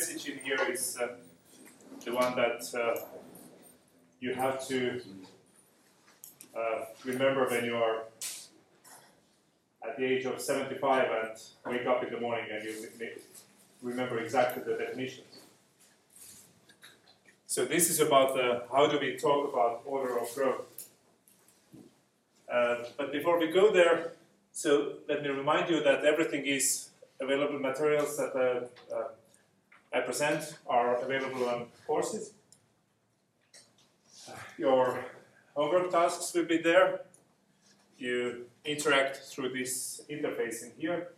message in here is uh, the one that uh, you have to uh, remember when you are at the age of 75 and wake up in the morning and you remember exactly the definitions. So this is about the, how do we talk about order of growth. Uh, but before we go there, so let me remind you that everything is available materials that uh, uh, I present are available on courses. Your homework tasks will be there. You interact through this interface in here.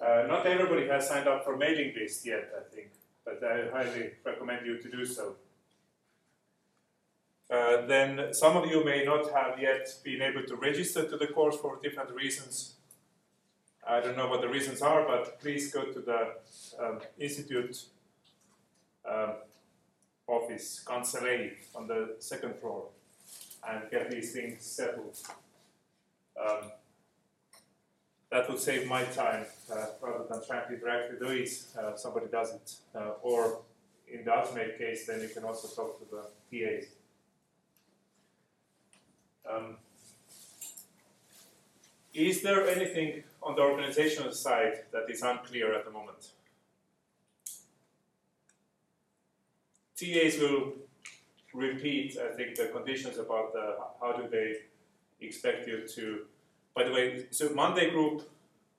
Uh, not everybody has signed up for mailing list yet, I think but I highly recommend you to do so. Uh, then some of you may not have yet been able to register to the course for different reasons. I don't know what the reasons are, but please go to the um, Institute um, office, Kanselei, on the second floor, and get these things settled. Um, that would save my time uh, rather than trying to interact with those. Uh, somebody does it. Uh, or in the ultimate case, then you can also talk to the TAs. Um, is there anything on the organizational side that is unclear at the moment? TAs will repeat, I think, the conditions about the, how do they expect you to by the way, so Monday group,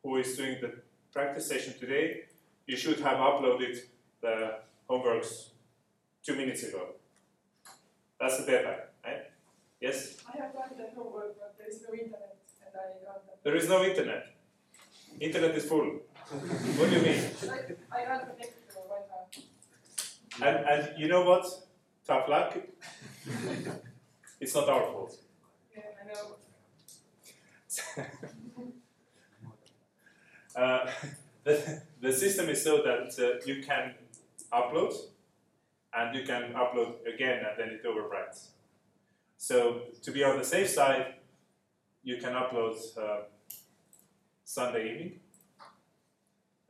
who is doing the practice session today, you should have uploaded the homeworks two minutes ago. That's the deadline, right? Yes? I have done the homework, but there is no internet, and I got them. There is no internet. Internet is full. what do you mean? I, I got connected to Wi-Fi. And, and you know what? Tough luck. it's not our fault. Yeah, I know. uh, the, the system is so that uh, you can upload and you can upload again and then it overwrites. So to be on the safe side, you can upload uh, Sunday evening,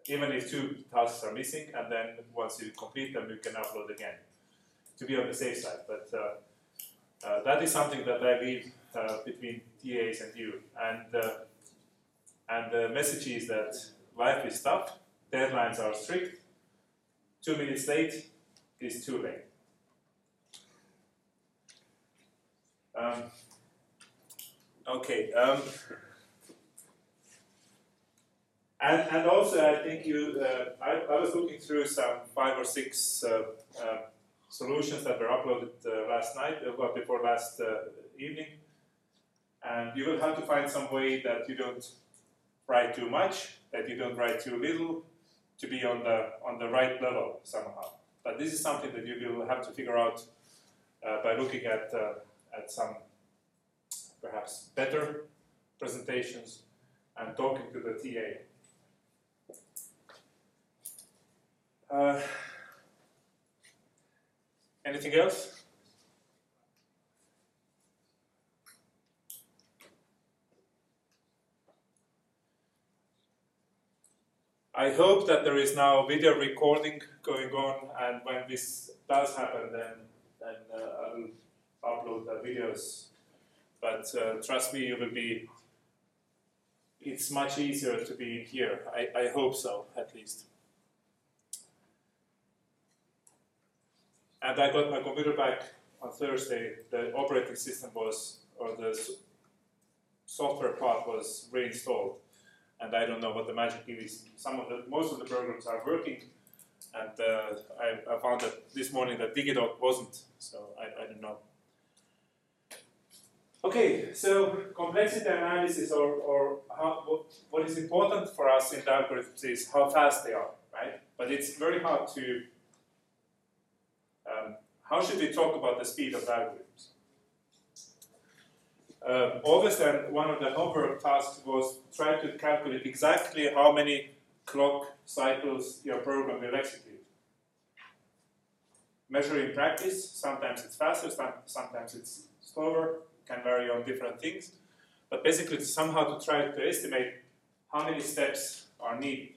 even if two tasks are missing, and then once you complete them, you can upload again to be on the safe side. But uh, uh, that is something that I leave uh, between TAs and you. And, uh, and the message is that life is tough, deadlines are strict, two minutes late is too late. Um, okay. Um, and, and also, I think you, uh, I, I was looking through some five or six uh, uh, solutions that were uploaded uh, last night, well, before last evening. And you will have to find some way that you don't write too much, that you don't write too little, to be on the on the right level somehow. But this is something that you will have to figure out uh, by looking at uh, at some perhaps better presentations and talking to the TA. Uh, anything else? I hope that there is now video recording going on, and when this does happen, then then uh, I'll upload the videos. But uh, trust me, it will be. It's much easier to be here. I, I hope so, at least. And I got my computer back on Thursday. The operating system was, or the software part was reinstalled and I don't know what the magic is. Some of the most of the programs are working, and uh, I, I, found that this morning that Digidoc wasn't, so I, I don't know. Okay, so complexity analysis, or, or how, what, what is important for us in the algorithms is how fast they are, right? But it's very hard to how should we talk about the speed of algorithms? Um, August and one of the homework tasks was try to calculate exactly how many clock cycles your program will execute. Measure in practice, sometimes it's faster, sometimes it's slower, can vary on different things. But basically, somehow to try to estimate how many steps are needed.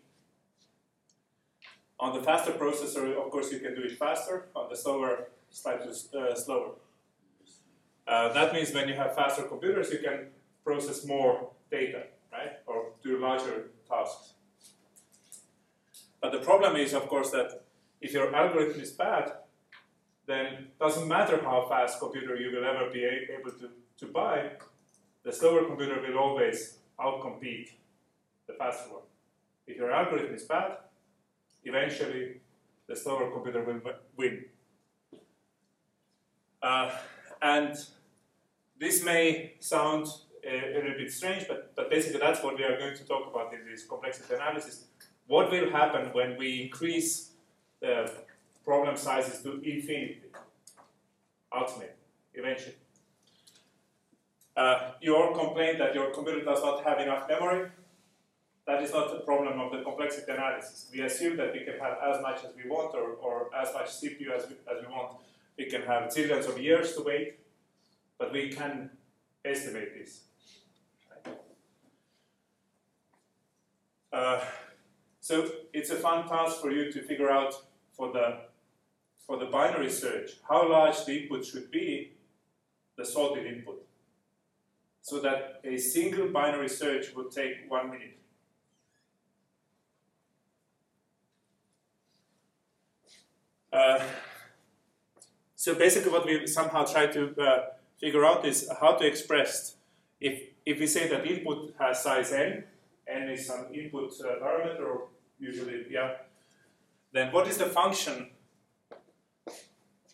On the faster processor, of course, you can do it faster. On the slower, slightly uh, slower. Uh, that means when you have faster computers, you can process more data, right? Or do larger tasks. But the problem is, of course, that if your algorithm is bad, then it doesn't matter how fast computer you will ever be able to, to buy, the slower computer will always outcompete the faster one. If your algorithm is bad, eventually the slower computer will win. Uh, and this may sound a, a, little bit strange, but, but basically that's what we are going to talk about in this complexity analysis. What will happen when we increase the problem sizes to infinity, ultimately, eventually? Uh, all complain that your computer does not have enough memory, that is not the problem of the complexity analysis. We assume that we can have as much as we want or, or as much CPU as we, as we want. We can have zillions of years to wait, but we can estimate this. Uh, so it's a fun task for you to figure out for the for the binary search how large the input should be, the sorted input, so that a single binary search would take one minute. Uh, so basically what we somehow try to uh, figure out is how to express, if, if we say that input has size n, n is some input uh, parameter, usually, yeah, then what is the function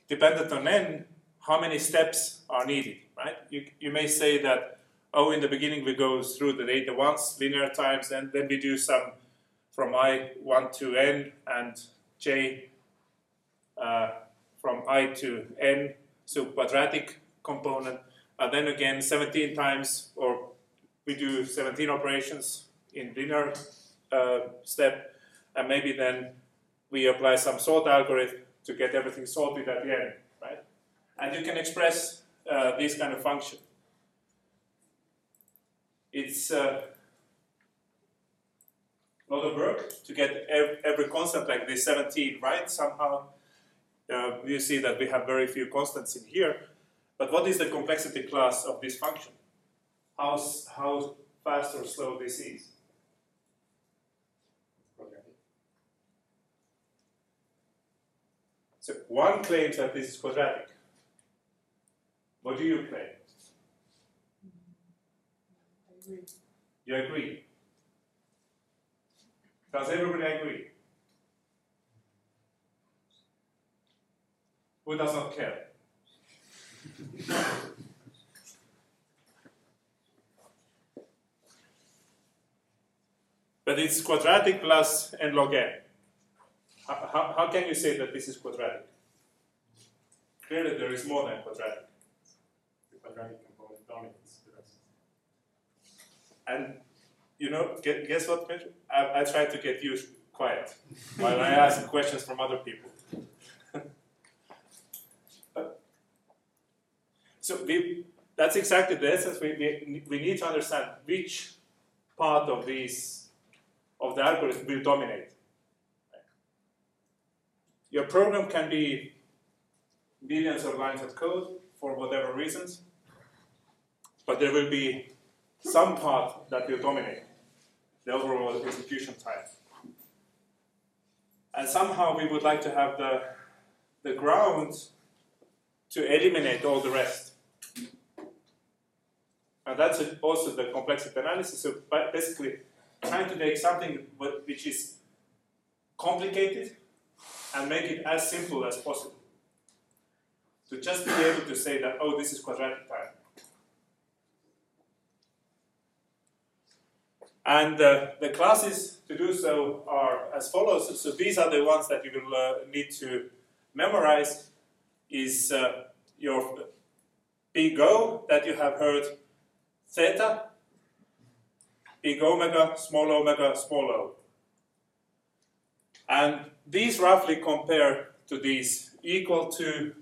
dependent on n, how many steps are needed, right? You, you may say that, oh, in the beginning we go through the data once, linear times, and then we do some from i1 to n and j uh, from i to n, so quadratic component. And then again, 17 times, or we do 17 operations in linear uh, step, and maybe then we apply some sort algorithm to get everything sorted at the end, right? And you can express uh, this kind of function. It's uh, a lot of work to get every, constant like this 17, right? Somehow uh, you see that we have very few constants in here. But what is the complexity class of this function? How, how fast or slow this is? So one claims that this is quadratic. What do you claim? I agree. You agree? Does everybody agree? Who does not care? but it's quadratic plus n log n. How, how, how, can you say that this is quadratic? Clearly there is more than quadratic. The quadratic component dominates the rest. And you know, guess what, I, I try to get you quiet while I ask questions from other people. So we, that's exactly the essence. We, we, we need to understand which part of these of the algorithm will dominate. Your program can be millions of lines of code for whatever reasons, but there will be some part that will dominate the overall execution time. And somehow we would like to have the, the grounds to eliminate all the rest. And that's also the complexity analysis. So basically, trying to take something which is complicated and make it as simple as possible. To just be able to say that, oh, this is quadratic time. And uh, the classes to do so are as follows. So these are the ones that you will uh, need to memorize. is uh, your big O that you have heard, theta, big omega, small omega, small o. And these roughly compare to these equal to,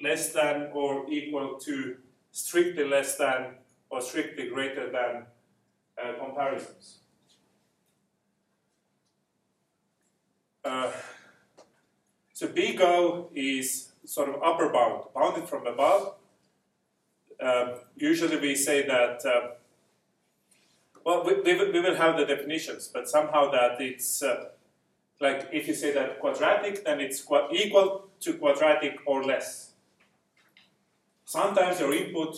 less than, or equal to, strictly less than, or strictly greater than uh, comparisons. Uh, so big O is sort of upper bound, bounded from above. Uh, usually we say that, uh, well, we, we, will- we will have the definitions, but somehow that it's uh, like if you say that quadratic, then it's qua- equal to quadratic or less. Sometimes your input,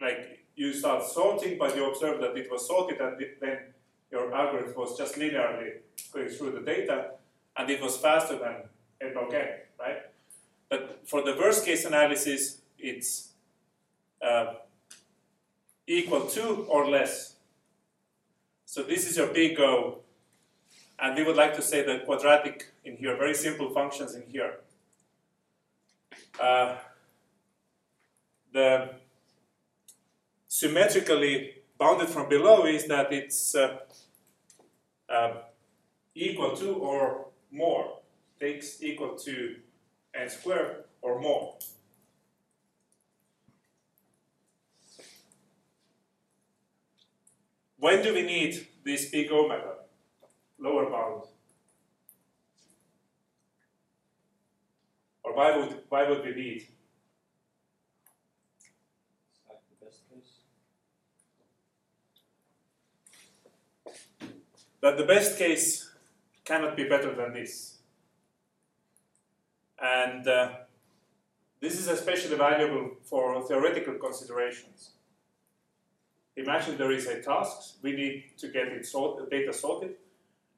like you start sorting, but you observe that it was sorted, and it- then your algorithm was just linearly going through the data, and it was faster than n log n, right? But for the worst case analysis, it's uh, equal to or less. So this is your big O, and we would like to say the quadratic in here, very simple functions in here. Uh, the symmetrically bounded from below is that it's uh, uh, equal to or more, takes equal to n squared or more. When do we need this big omega, lower bound? Or why would, why would we need? Like the best case. that the best case cannot be better than this. And uh, this is especially valuable for theoretical considerations. Imagine there is a task, we need to get it sort, data sorted,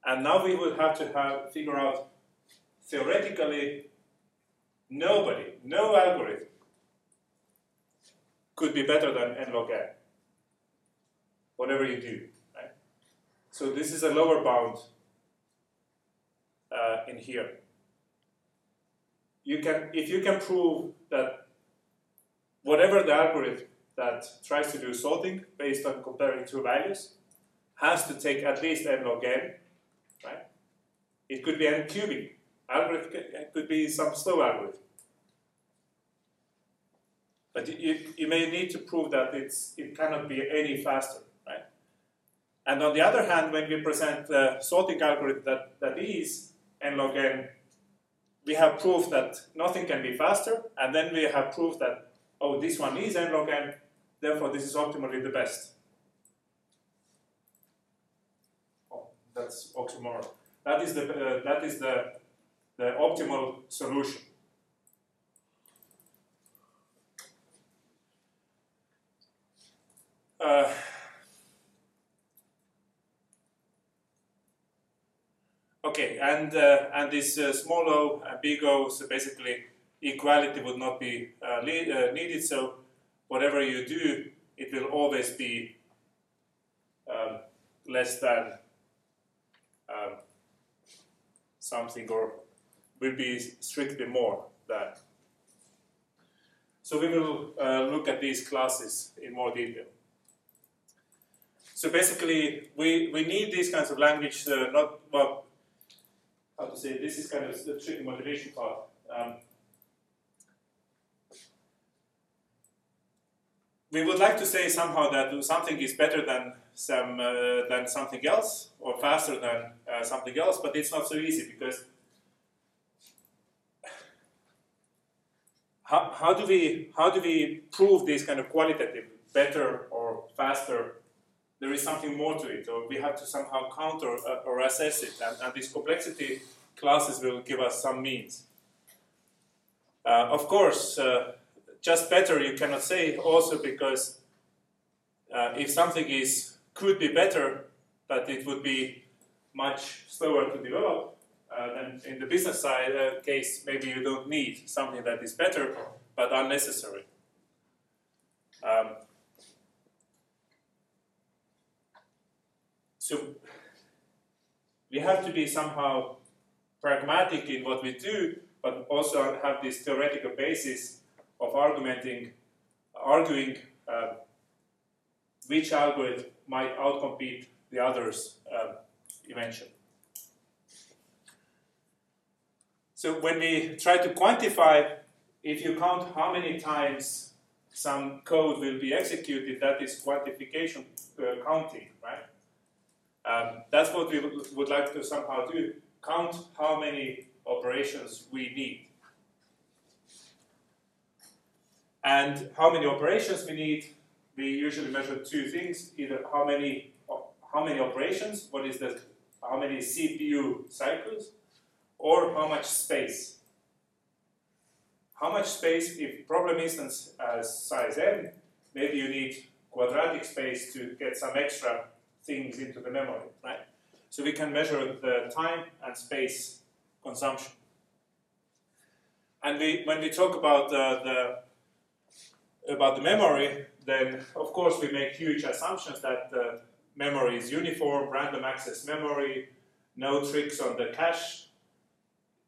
and now we would have to have, figure out theoretically nobody, no algorithm could be better than n log n, whatever you do. Right? So this is a lower bound uh, in here. You can, if you can prove that whatever the algorithm that tries to do sorting based on comparing two values has to take at least n log n, right? It could be n cubic. Algorithm it could be some slow algorithm. But you- you, you may need to prove that it's, it cannot be any faster, right? And on the other hand, when we present the sorting algorithm that, that is n log n, we have proof that nothing can be faster, and then we have proof that, oh, this one is n log n, therefore this is optimally the best. Oh, that's oxymoron. That is the, uh, that is the, the optimal solution. Uh, Okay, and uh, and this uh, small o and big O, so basically equality would not be uh, uh, needed. So whatever you do, it will always be um, less than um, something, or will be strictly more than. So we will uh, look at these classes in more detail. So basically, we, we need these kinds of language, uh, not well, how to say this is kind of the tricky motivation part. Um, we would like to say somehow that something is better than some uh, than something else or faster than uh, something else, but it's not so easy because how, how do we how do we prove this kind of qualitative better or faster there is something more to it, or we have to somehow counter uh, or assess it, and, and these complexity classes will give us some means. Uh, of course, uh, just better you cannot say, also because uh, if something is could be better, but it would be much slower to develop, uh, then in the business side uh, case, maybe you don't need something that is better but unnecessary. Um, So we have to be somehow pragmatic in what we do, but but also have this theoretical basis of arguing uh, which algorithm might outcompete the others uh, eventually. So when we try to quantify, if you count how many times some code will be executed, that is quantification uh, counting, right? Um, that's what we would like to somehow do. Count how many operations we need. And how many operations we need, we usually measure two things, either how many how many operations, what is the how many CPU cycles, or how much space. How much space, if problem instance has size n, maybe you need quadratic space to get some extra things into the memory, right? So we can measure the time and space consumption. And we, when we talk about uh, the, the, about the memory, then of course we make huge assumptions that the memory is uniform, random access memory, no tricks on the cache.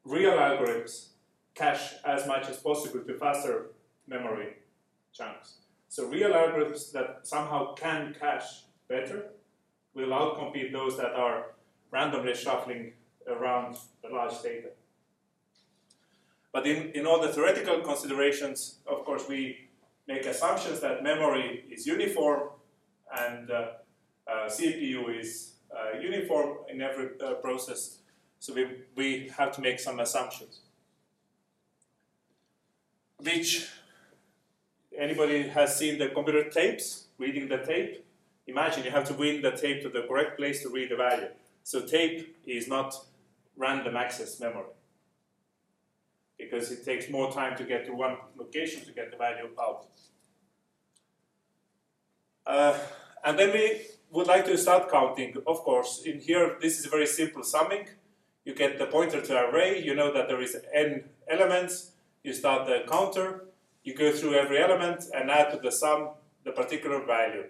Real algorithms cache as much as possible to faster memory chunks. So real algorithms that somehow can cache better will outcompete those that are randomly shuffling around large data. But in, in all the theoretical considerations, of course, we make assumptions that memory is uniform and uh, uh, CPU is uh, uniform in every uh, process. So we, we have to make some assumptions. Which anybody has seen the computer tapes, reading the tape? Imagine you have to win the tape to the correct place to read the value. So tape is not random access memory because it takes more time to get to one location to get the value out. Uh, and then we would like to start counting. Of course, in here, this is a very simple summing. You get the pointer to array, you know that there is n elements, you start the counter, you go through every element and add to the sum the particular value.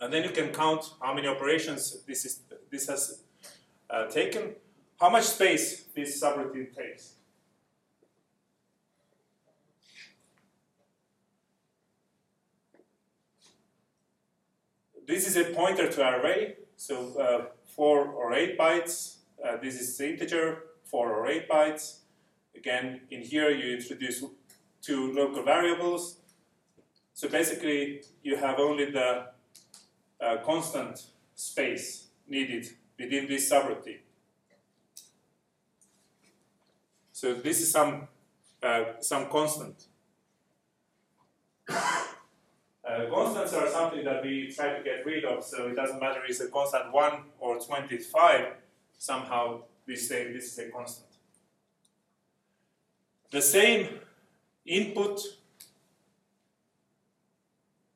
And then you can count how many operations this, is, this has uh, taken, how much space this subroutine takes. This is a pointer to array, so uh, 4 or 8 bytes. Uh, this is the integer, 4 or 8 bytes. Again, in here you introduce two local variables. So basically, you have only the uh, constant space needed within this subroutine. So this is some, uh, some constant. Uh, constants are something that we try to get rid of, so it doesn't matter if it's a constant 1 or 25, somehow we say this is a constant. The same input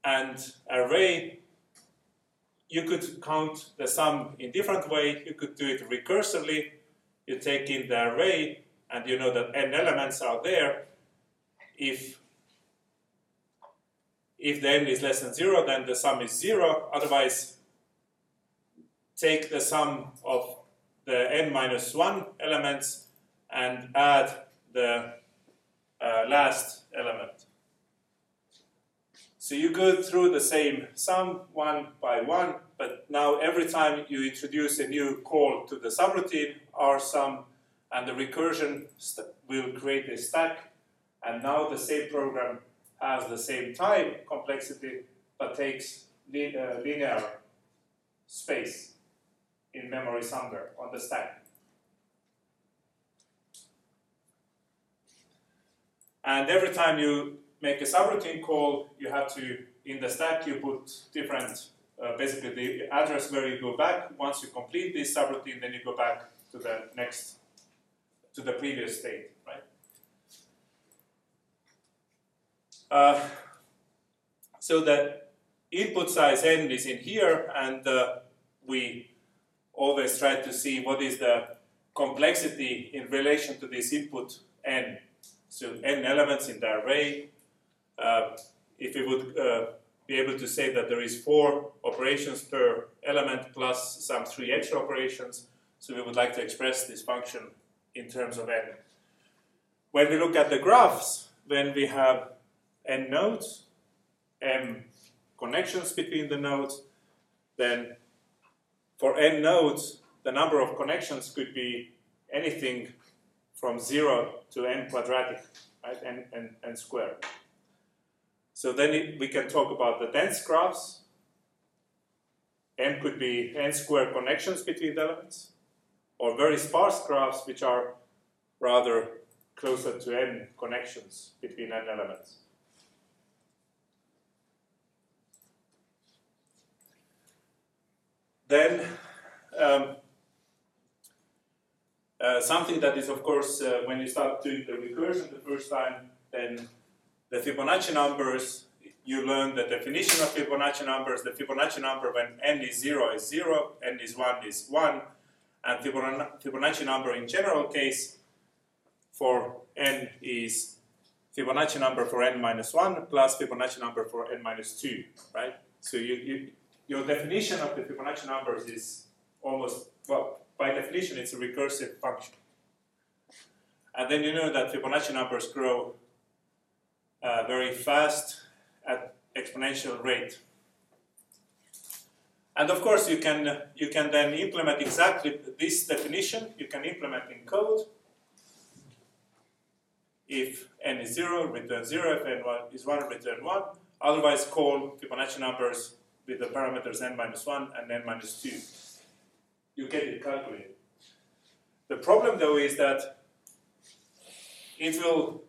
and array, you could count the sum in different way. You could do it recursively. You take in the array, and you know that n elements are there. If if the n is less than 0, then the sum is 0. Otherwise, take the sum of the n minus 1 elements and add the uh, last element. So you go through the same sum one by one, but now every time you introduce a new call to the subroutine, R sum, and the recursion will create a stack, and now the same program has the same time complexity but takes uh, linear space in memory somewhere on the stack. And every time you make a subroutine call, you have to, in the stack, you put different, uh, basically the address where you go back. Once you complete this subroutine, then you go back to the next, to the previous state, right? Uh, so the input size n is in here, and uh, we always try to see what is the complexity in relation to this input n. So n elements in the array. Uh, if we would uh, be able to say that there is four operations per element plus some three extra operations, so we would like to express this function in terms of n. when we look at the graphs, when we have n nodes, m connections between the nodes, then for n nodes, the number of connections could be anything from 0 to n quadratic, right, n, n, n squared. So then it, we can talk about the dense graphs. n could be n squared connections between the elements, or very sparse graphs which are rather closer to n connections between n elements. Then um, uh, something that is, of course, uh, when you start doing the recursion the first time, then the Fibonacci numbers, you learn the definition of Fibonacci numbers. The Fibonacci number when n is 0 is 0, n is 1 is 1, and Fibonacci number in general case for n is Fibonacci number for n minus 1 plus Fibonacci number for n minus 2, right? So you, you, your definition of the Fibonacci numbers is almost, well, by definition, it's a recursive function. And then you know that Fibonacci numbers grow uh, very fast at exponential rate. And of course, you can, you can then implement exactly this definition, you can implement in code. If n is 0, return 0, if n one is 1, return 1. Otherwise, call Fibonacci numbers with the parameters n minus 1 and n minus 2 you get it calculated. The problem though is that it will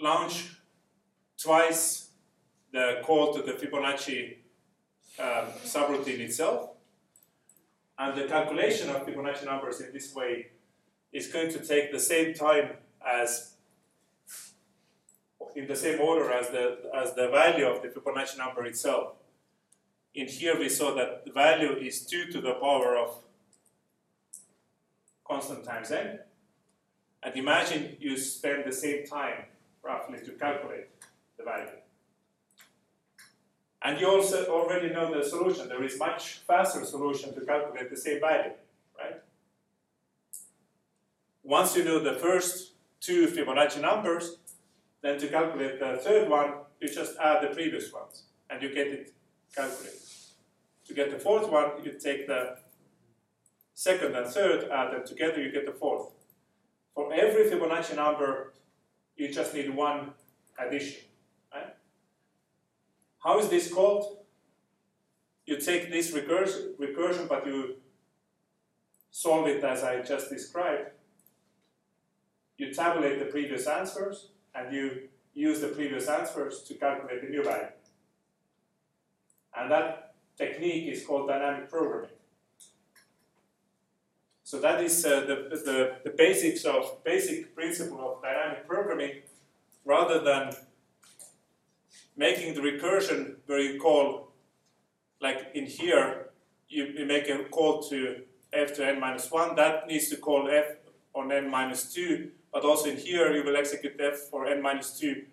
launch twice the call to the Fibonacci um, subroutine itself, and the calculation of Fibonacci numbers in this way is going to take the same time as in the same order as the as the value of the Fibonacci number itself. In here we saw that the value is 2 to the power of constant times n. And imagine you spend the same time, roughly, to calculate the value. And you also already know the solution. There is much faster solution to calculate the same value, right? Once you know the first two Fibonacci numbers, then to calculate the third one, you just add the previous ones, and you get it calculated. To get the fourth one, you take the second and third, add them together, you get the fourth. For every Fibonacci number, you just need one addition. Right? How is this called? You take this recursion, but you solve it as I just described. You tabulate the previous answers, and you use the previous answers to calculate the new value. And that technique is called dynamic programming. So that is uh, the, the, the basics of basic principle of dynamic programming rather than making the recursion where you call like in here you, you make a call to f to n minus 1 that needs to call f on n minus 2 but also in here you will execute f for n minus 2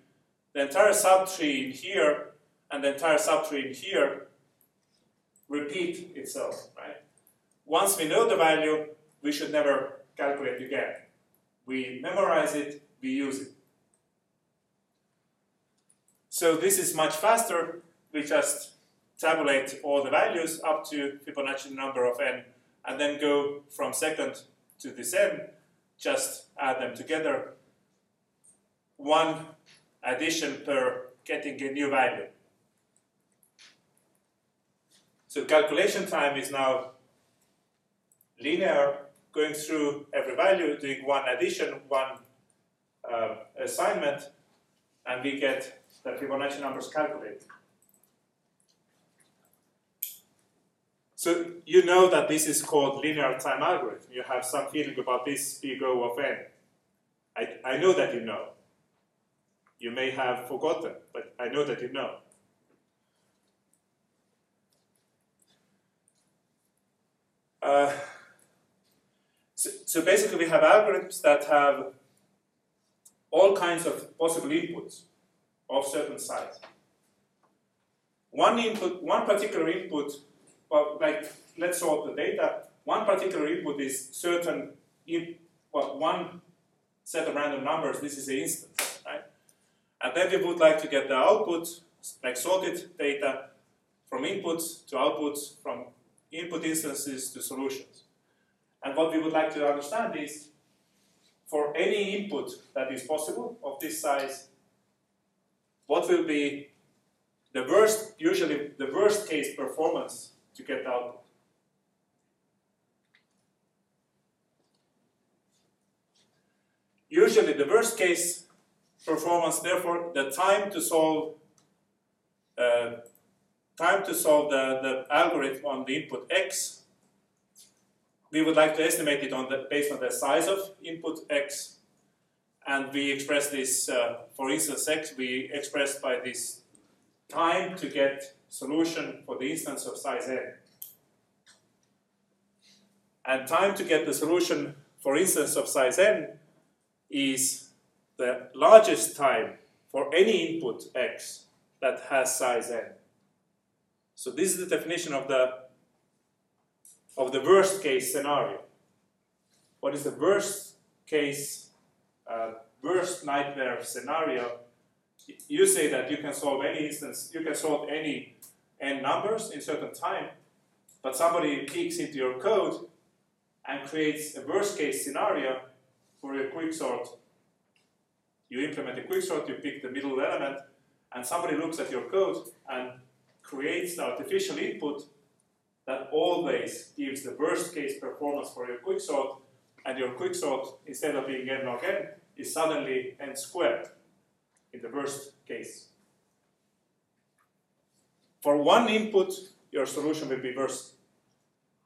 the entire subtree in here and the entire subtree here repeat itself right once we know the value we should never calculate again. We memorize it, we use it. So this is much faster. We just tabulate all the values up to Fibonacci number of n, and then go from second to this n, just add them together. One addition per getting a new value. So calculation time is now linear going through every value, doing one addition, one uh, assignment, and we get the Fibonacci numbers calculated. So you know that this is called linear time algorithm. You have some feeling about this big O of n. I, I know that you know. You may have forgotten, but I know that you know. Uh, so, so basically, we have algorithms that have all kinds of possible inputs of certain size. One input, one particular input, well, like let's sort the data. One particular input is certain, in, well, one set of random numbers, this is the instance, right? And then we would like to get the output, like sorted data, from inputs to outputs, from input instances to solutions. And what we would like to understand is, for any input that is possible of this size, what will be the worst, usually the worst case performance to get output. Usually the worst case performance, therefore, the time to solve uh, time to solve the, the algorithm on the input x, we would like to estimate it on the, based on the size of input x, and we express this, uh, for instance x, we express by this time to get solution for the instance of size n. And time to get the solution for instance of size n is the largest time for any input x that has size n. So this is the definition of the of the worst case scenario. What is the worst case, uh, worst nightmare scenario? You say that you can solve any instance, you can solve any n numbers in certain time, but somebody peeks into your code and creates a worst case scenario for your quicksort. You implement a quicksort, you pick the middle element, and somebody looks at your code and creates the artificial input that always gives the worst case performance for your quicksort, and your quicksort, instead of being n log n, is suddenly n squared in the worst case. For one input, your solution will be worst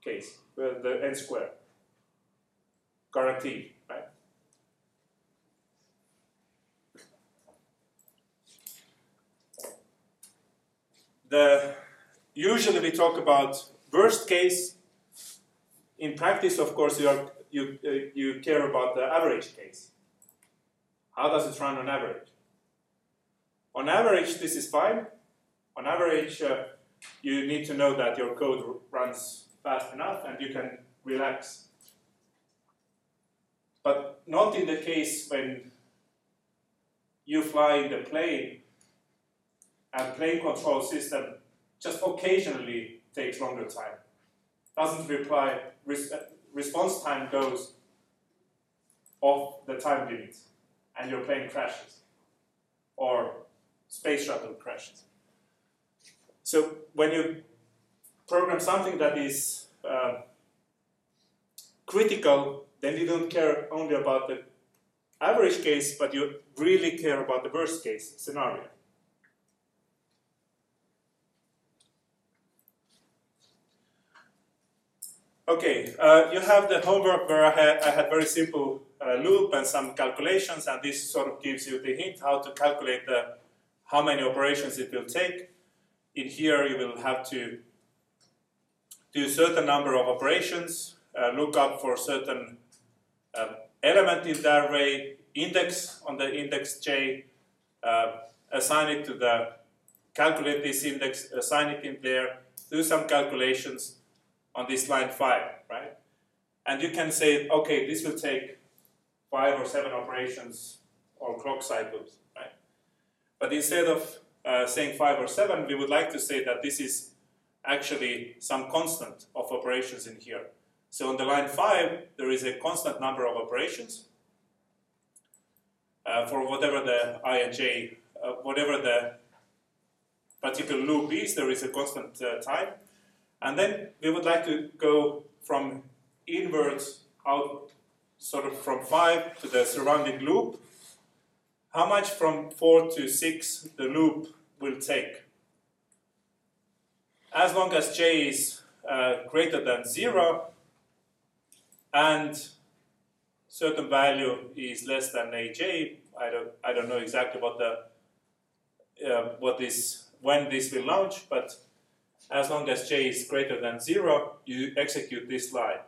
case, the n squared. Guaranteed, right? The, usually we talk about worst case. In practice, of course, you, are, you, uh, you care about the average case. How does it run on average? On average, this is fine. On average, uh, you need to know that your code runs fast enough and you can relax. But not in the case when you fly in the plane and plane control system just occasionally takes longer time. Doesn't reply, res response time goes off the time limit and your plane crashes or space shuttle crashes. So when you program something that is uh, critical, then you don't care only about the average case, but you really care about the worst case scenario. Okay, uh, you have the homework where I had, I had very simple uh, loop and some calculations, and this sort of gives you the hint how to calculate the how many operations it will take. In here, you will have to do a certain number of operations, uh, look up for certain uh, element in the array, index on the index j, uh, assign it to the, calculate this index, assign it in there, do some calculations on this line 5, right? And you can say, okay, this will take five or seven operations or clock cycles, right? But instead of uh, saying five or seven, we would like to say that this is actually some constant of operations in here. So on the line 5, there is a constant number of operations uh, for whatever the i and j, uh, whatever the particular loop is, there is a constant uh, time. And then we would like to go from inwards out, sort of from 5 to the surrounding loop. How much from 4 to 6 the loop will take? As long as j is uh, greater than 0, and certain value is less than aj. I don't, I don't know exactly what the uh, what is when this will launch, but as long as j is greater than zero, you execute this line.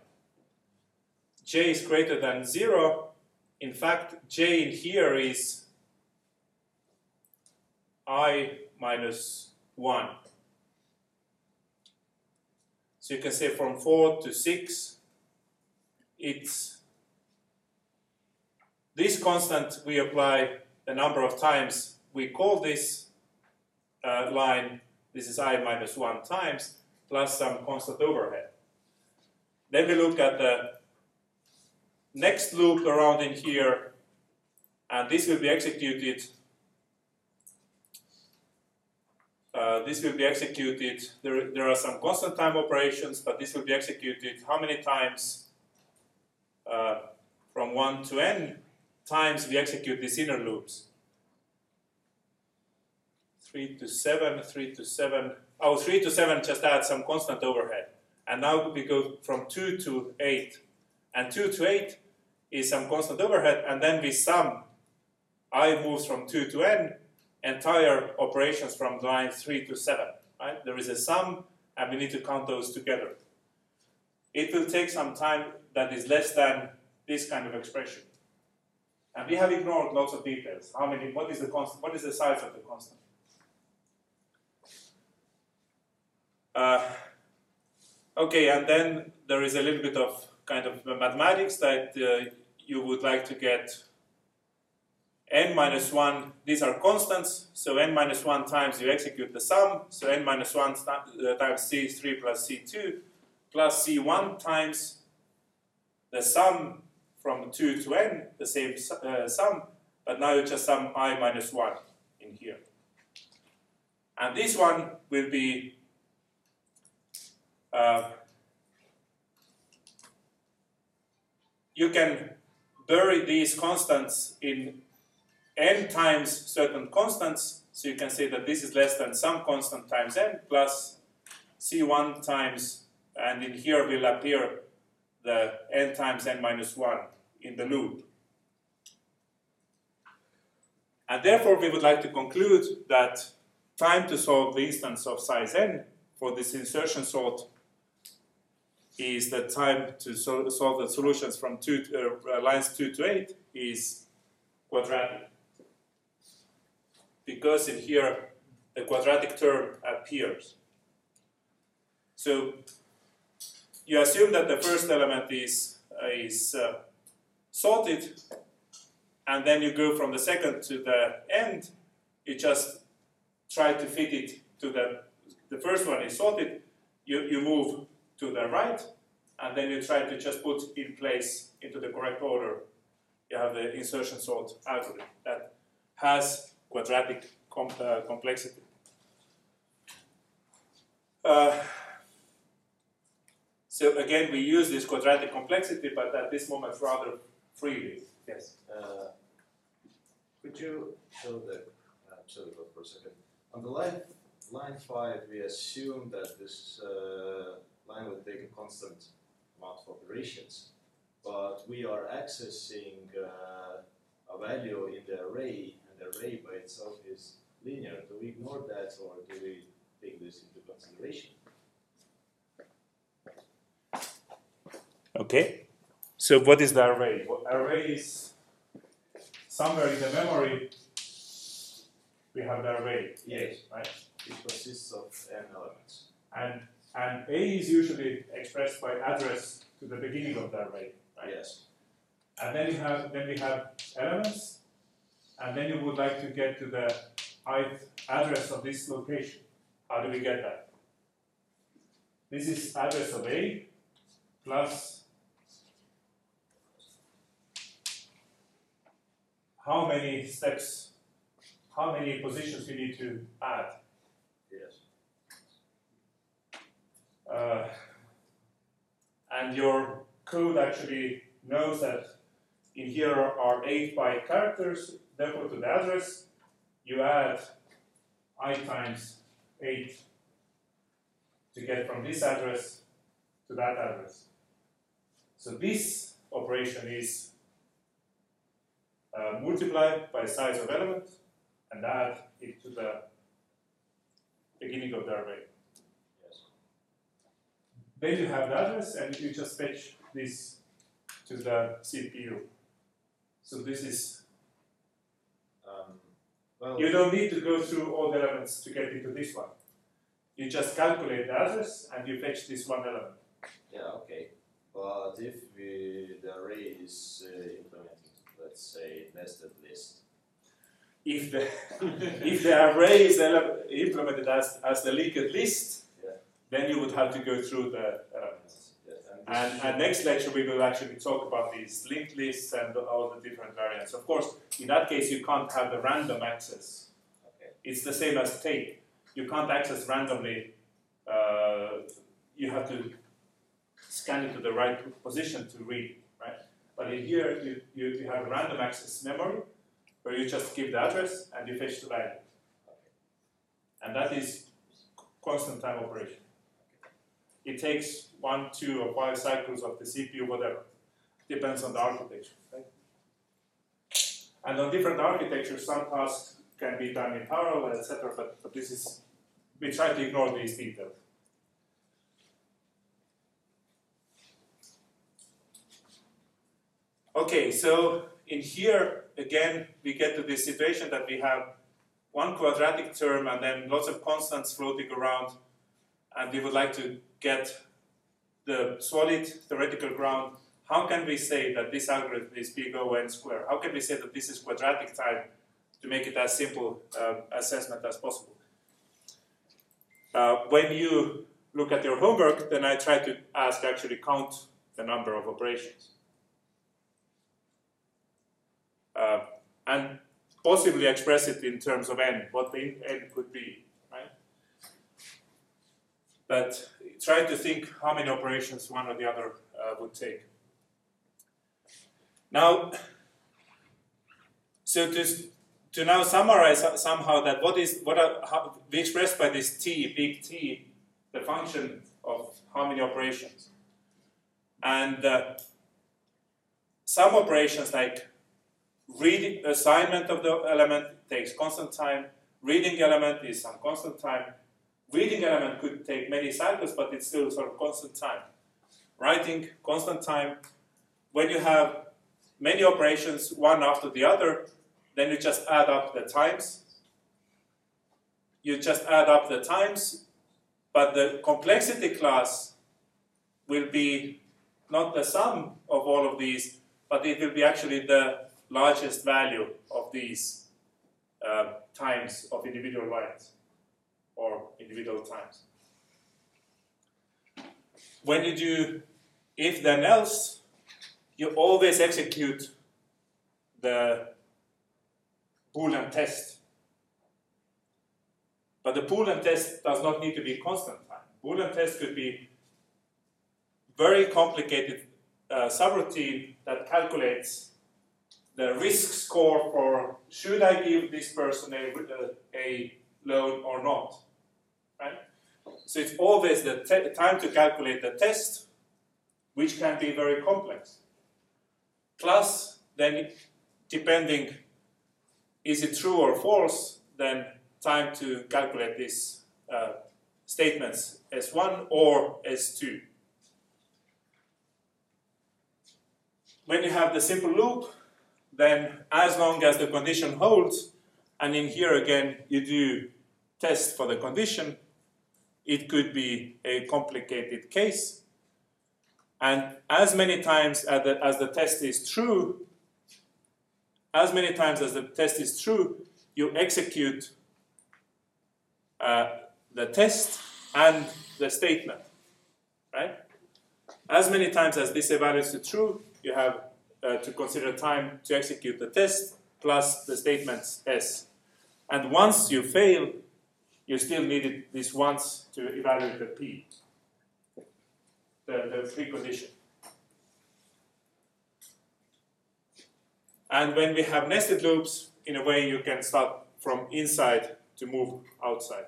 j is greater than zero. In fact, j in here is i minus one. So you can say from four to six it's this constant we apply the number of times we call this uh, line, this is i minus 1 times, plus some constant overhead. Then we look at the next loop around in here, and this will be executed. Uh, this will be executed. There, there are some constant time operations, but this will be executed how many times? Uh, from 1 to n times we execute these inner loops. 3 to 7, 3 to 7. Oh, 3 to 7 just adds some constant overhead. And now we go from 2 to 8. And 2 to 8 is some constant overhead, and then we sum i moves from 2 to n, entire operations from line 3 to 7. Right? There is a sum, and we need to count those together. It will take some time that is less than this kind of expression. And we have ignored lots of details. How many, what is the constant, what is the size of the constant? Uh, okay, and then there is a little bit of kind of mathematics that uh, you would like to get n minus 1, these are constants, so n minus 1 times you execute the sum, so n minus 1 uh, times c3 plus c2 plus c1 times the sum from 2 to n, the same uh, sum, but now you just sum i minus 1 in here. And this one will be uh, you can bury these constants in n times certain constants, so you can say that this is less than some constant times n plus c1 times, and in here will appear the n times n minus 1 in the loop. And therefore, we would like to conclude that time to solve the instance of size n for this insertion sort is the time to sol solve the solutions from two to, uh, lines 2 to 8 is quadratic. Because in here, the quadratic term appears. So you assume that the first element is, uh, is uh, sorted, and then you go from the second to the end, you just try to fit it to the, the first one is sorted, you, you move to the right, and then you try to just put in place into the correct order. You have the insertion sort algorithm that has quadratic com uh, complexity. Uh, so again, we use this quadratic complexity, but at this moment rather freely. Yes. Uh, could you show the uh, show the for a second? On the line line five, we assume that this uh, line will take a constant amount of operations, but we are accessing uh, a value in the array, and the array by itself is linear. Do we ignore that, or do we take this into consideration? Okay. So what is the array? Well, array is somewhere in the memory. We have the array. Yes. Right. It consists of n elements. And and A is usually expressed by address to the beginning of the array. Right? Yes. And then you have then we have elements, and then you would like to get to the ith address of this location. How do we get that? This is address of A plus how many steps, how many positions you need to add. Yes. Uh, and your code actually knows that in here are 8 byte characters, therefore to the address, you add i times 8 to get from this address to that address. So this operation is uh, multiply by size of element and add it to the beginning of the array. Then you have the address and you just fetch this to the CPU. So this is, Um, well, you don't need to go through all the elements to get into this one. You just calculate the address and you fetch this one element. yeah, okay. But if we, the array is uh, implementing, let's say, nested list. If the if the array is implemented as, as the linked list. Then you would have to go through the elements. Yes, and And, and next lecture we will actually talk about these linked lists and all the different variants. Of course, in that case you can't have the random access. Okay. It's the same as tape. You can't access randomly. Uh, you have to scan it to the right position to read, right? But in here you, you, you have random access memory where you just give the address and you fetch the value. And that is constant time operation. It takes one, two, or five cycles of the CPU, whatever. Depends on the architecture. Right? And on different architectures, some tasks can be done in parallel, etc. But, but this is we try to ignore these details. Okay, so in here again we get to this situation that we have one quadratic term and then lots of constants floating around, and we would like to get the solid theoretical ground. How can we say that this algorithm is big O n square? How can we say that this is quadratic time to make it as simple uh, assessment as possible? Uh, when you look at your homework, then I try to ask actually count the number of operations. Uh, and possibly express it in terms of n, what the n could be? But try to think how many operations one or the other uh, would take. Now, so to, to now summarize somehow that what is what are, how, we expressed by this t, big T, the function of how many operations. And uh, some operations like reading assignment of the element takes constant time, reading element is some constant time, reading element could take many cycles, but it's still sort of constant time. Writing, constant time. When you have many operations, one after the other, then you just add up the times. You just add up the times, but the complexity class will be not the sum of all of these, but it will be actually the largest value of these uh, times of individual lines or individual times. When you do if then else, you always execute the Boolean test. But the Boolean test does not need to be constant time. Boolean test could be very complicated uh, subroutine that calculates the risk score for should I give this person a, a loan or not? So it's always the time to calculate the test, which can be very complex. Plus, then depending is it true or false, then time to calculate these uh, statements S1 or S2. When you have the simple loop, then as long as the condition holds, and in here again you do test for the condition, it could be a complicated case. And as many times as the, as the test is true, as many times as the test is true, you execute uh, the test and the statement, right? As many times as this evaluates to true, you have uh, to consider time to execute the test plus the statements S. And once you fail, you still needed this once to evaluate the P, the, the precondition. And when we have nested loops, in a way you can start from inside to move outside.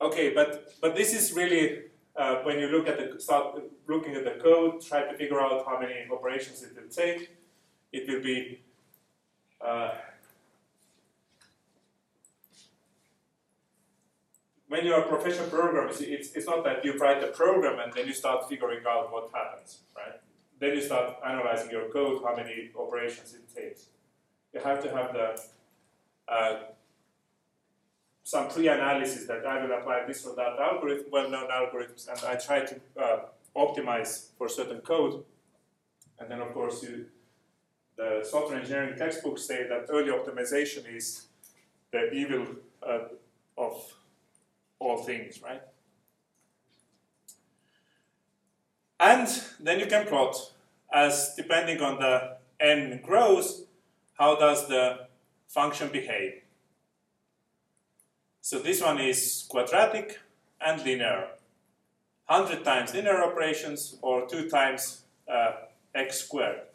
Okay, but, but this is really uh, when you look at the start looking at the code, try to figure out how many operations it will take. It will be uh, when you are a professional programmer, it's, it's not that you write a program and then you start figuring out what happens, right? Then you start analyzing your code, how many operations it takes. You have to have the uh, some pre-analysis that I will apply this or that algorithm, well-known algorithms, and I try to uh, optimize for certain code. And then, of course, you, the software engineering textbooks say that early optimization is the evil uh, of all things, right? And then you can plot as depending on the n grows, how does the function behave. So this one is quadratic and linear. 100 times linear operations or 2 times uh, x squared.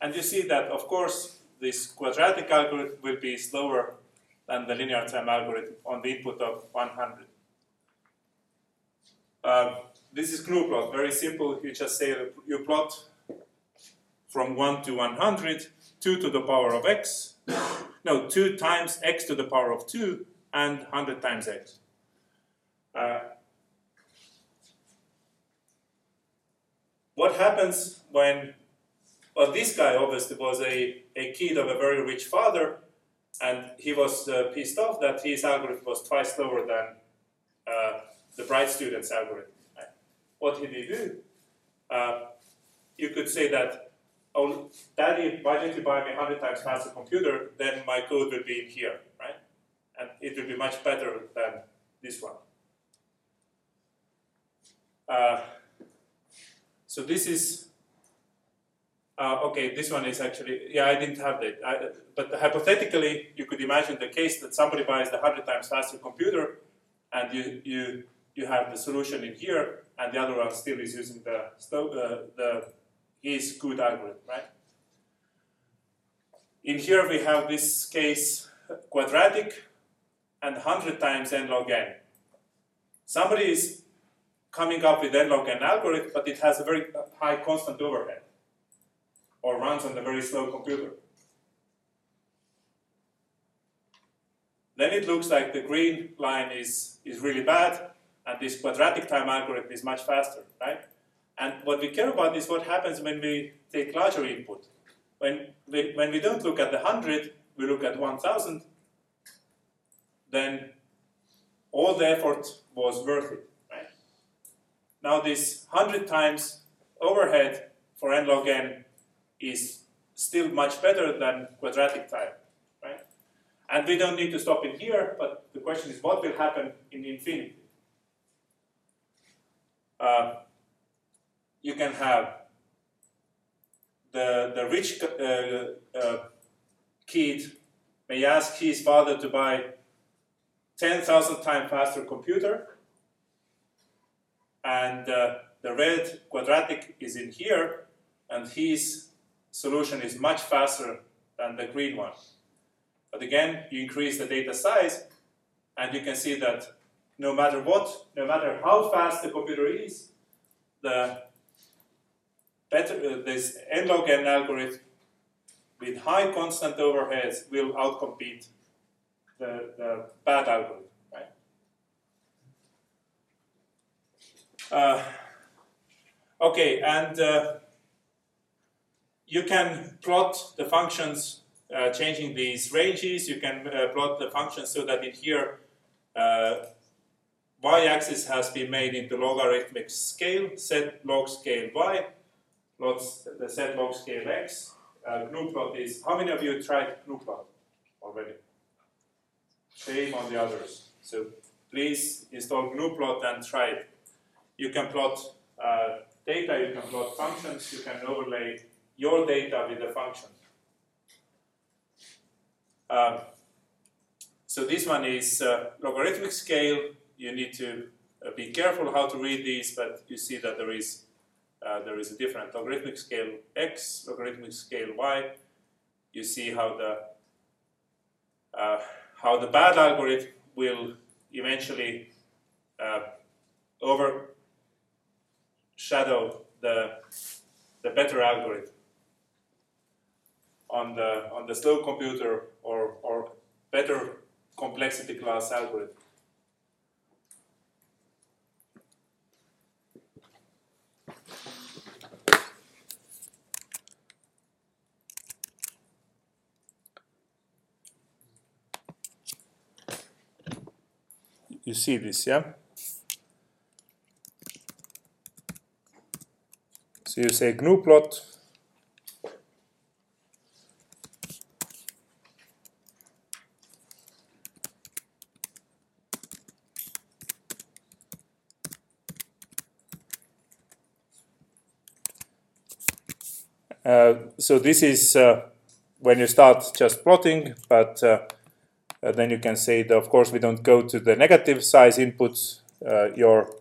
And you see that, of course, this quadratic algorithm will be slower than the linear time algorithm on the input of 100. Uh, this is GNU plot, very simple. You just say you plot from 1 to 100, 2 to the power of x, no, 2 times x to the power of 2, and 100 times x. Uh, what happens when, well, this guy obviously was a, a kid of a very rich father, and he was uh, pissed off that his algorithm was twice slower than uh, the bright student's algorithm. What did he do? Uh, you could say that, oh, daddy, why don't you buy me 100 times faster computer, then my code will be in here, right? And it will be much better than this one. Uh, so this is, uh, okay, this one is actually, yeah, I didn't have that. I, but hypothetically, you could imagine the case that somebody buys the 100 times faster computer and you, you, you have the solution in here and the other one still is using the, uh, the his good algorithm, right? In here we have this case quadratic and 100 times n log n. Somebody is coming up with n log n algorithm, but it has a very high constant overhead or runs on a very slow computer. Then it looks like the green line is, is really bad, and this quadratic time algorithm is much faster, right? And what we care about is what happens when we take larger input. When we, when we don't look at the 100, we look at 1000, then all the effort was worth it, right? Now this 100 times overhead for n log n is still much better than quadratic time, right? And we don't need to stop in here, but the question is what will happen in infinity? Uh, you can have the, the rich uh, uh, kid may ask his father to buy 10,000 times faster computer and uh, the red quadratic is in here and his solution is much faster than the green one. But again, you increase the data size and you can see that no matter what, no matter how fast the computer is, the better uh, this n log n algorithm with high constant overheads will outcompete the, the bad algorithm, right? Uh, okay, and uh, you can plot the functions uh, changing these ranges. You can uh, plot the functions so that in here uh, y-axis has been made into logarithmic scale, set log scale y, plots the set log scale x. Uh, GNU plot is, how many of you tried GNU plot already? Shame on the others. So please install GNU plot and try it. You can plot uh, data, you can plot functions, you can overlay your data with the function. Uh, so this one is uh, logarithmic scale, you need to uh, be careful how to read these, but you see that there is uh, there is a different logarithmic scale x, logarithmic scale y. You see how the uh, how the bad algorithm will eventually uh, overshadow the the better algorithm on the on the slow computer or or better complexity class algorithm. You see this, yeah? So you say GNU plot. So this is uh, when you start just plotting, but uh, uh, then you can say that of course we don't go to the negative size inputs. Uh, your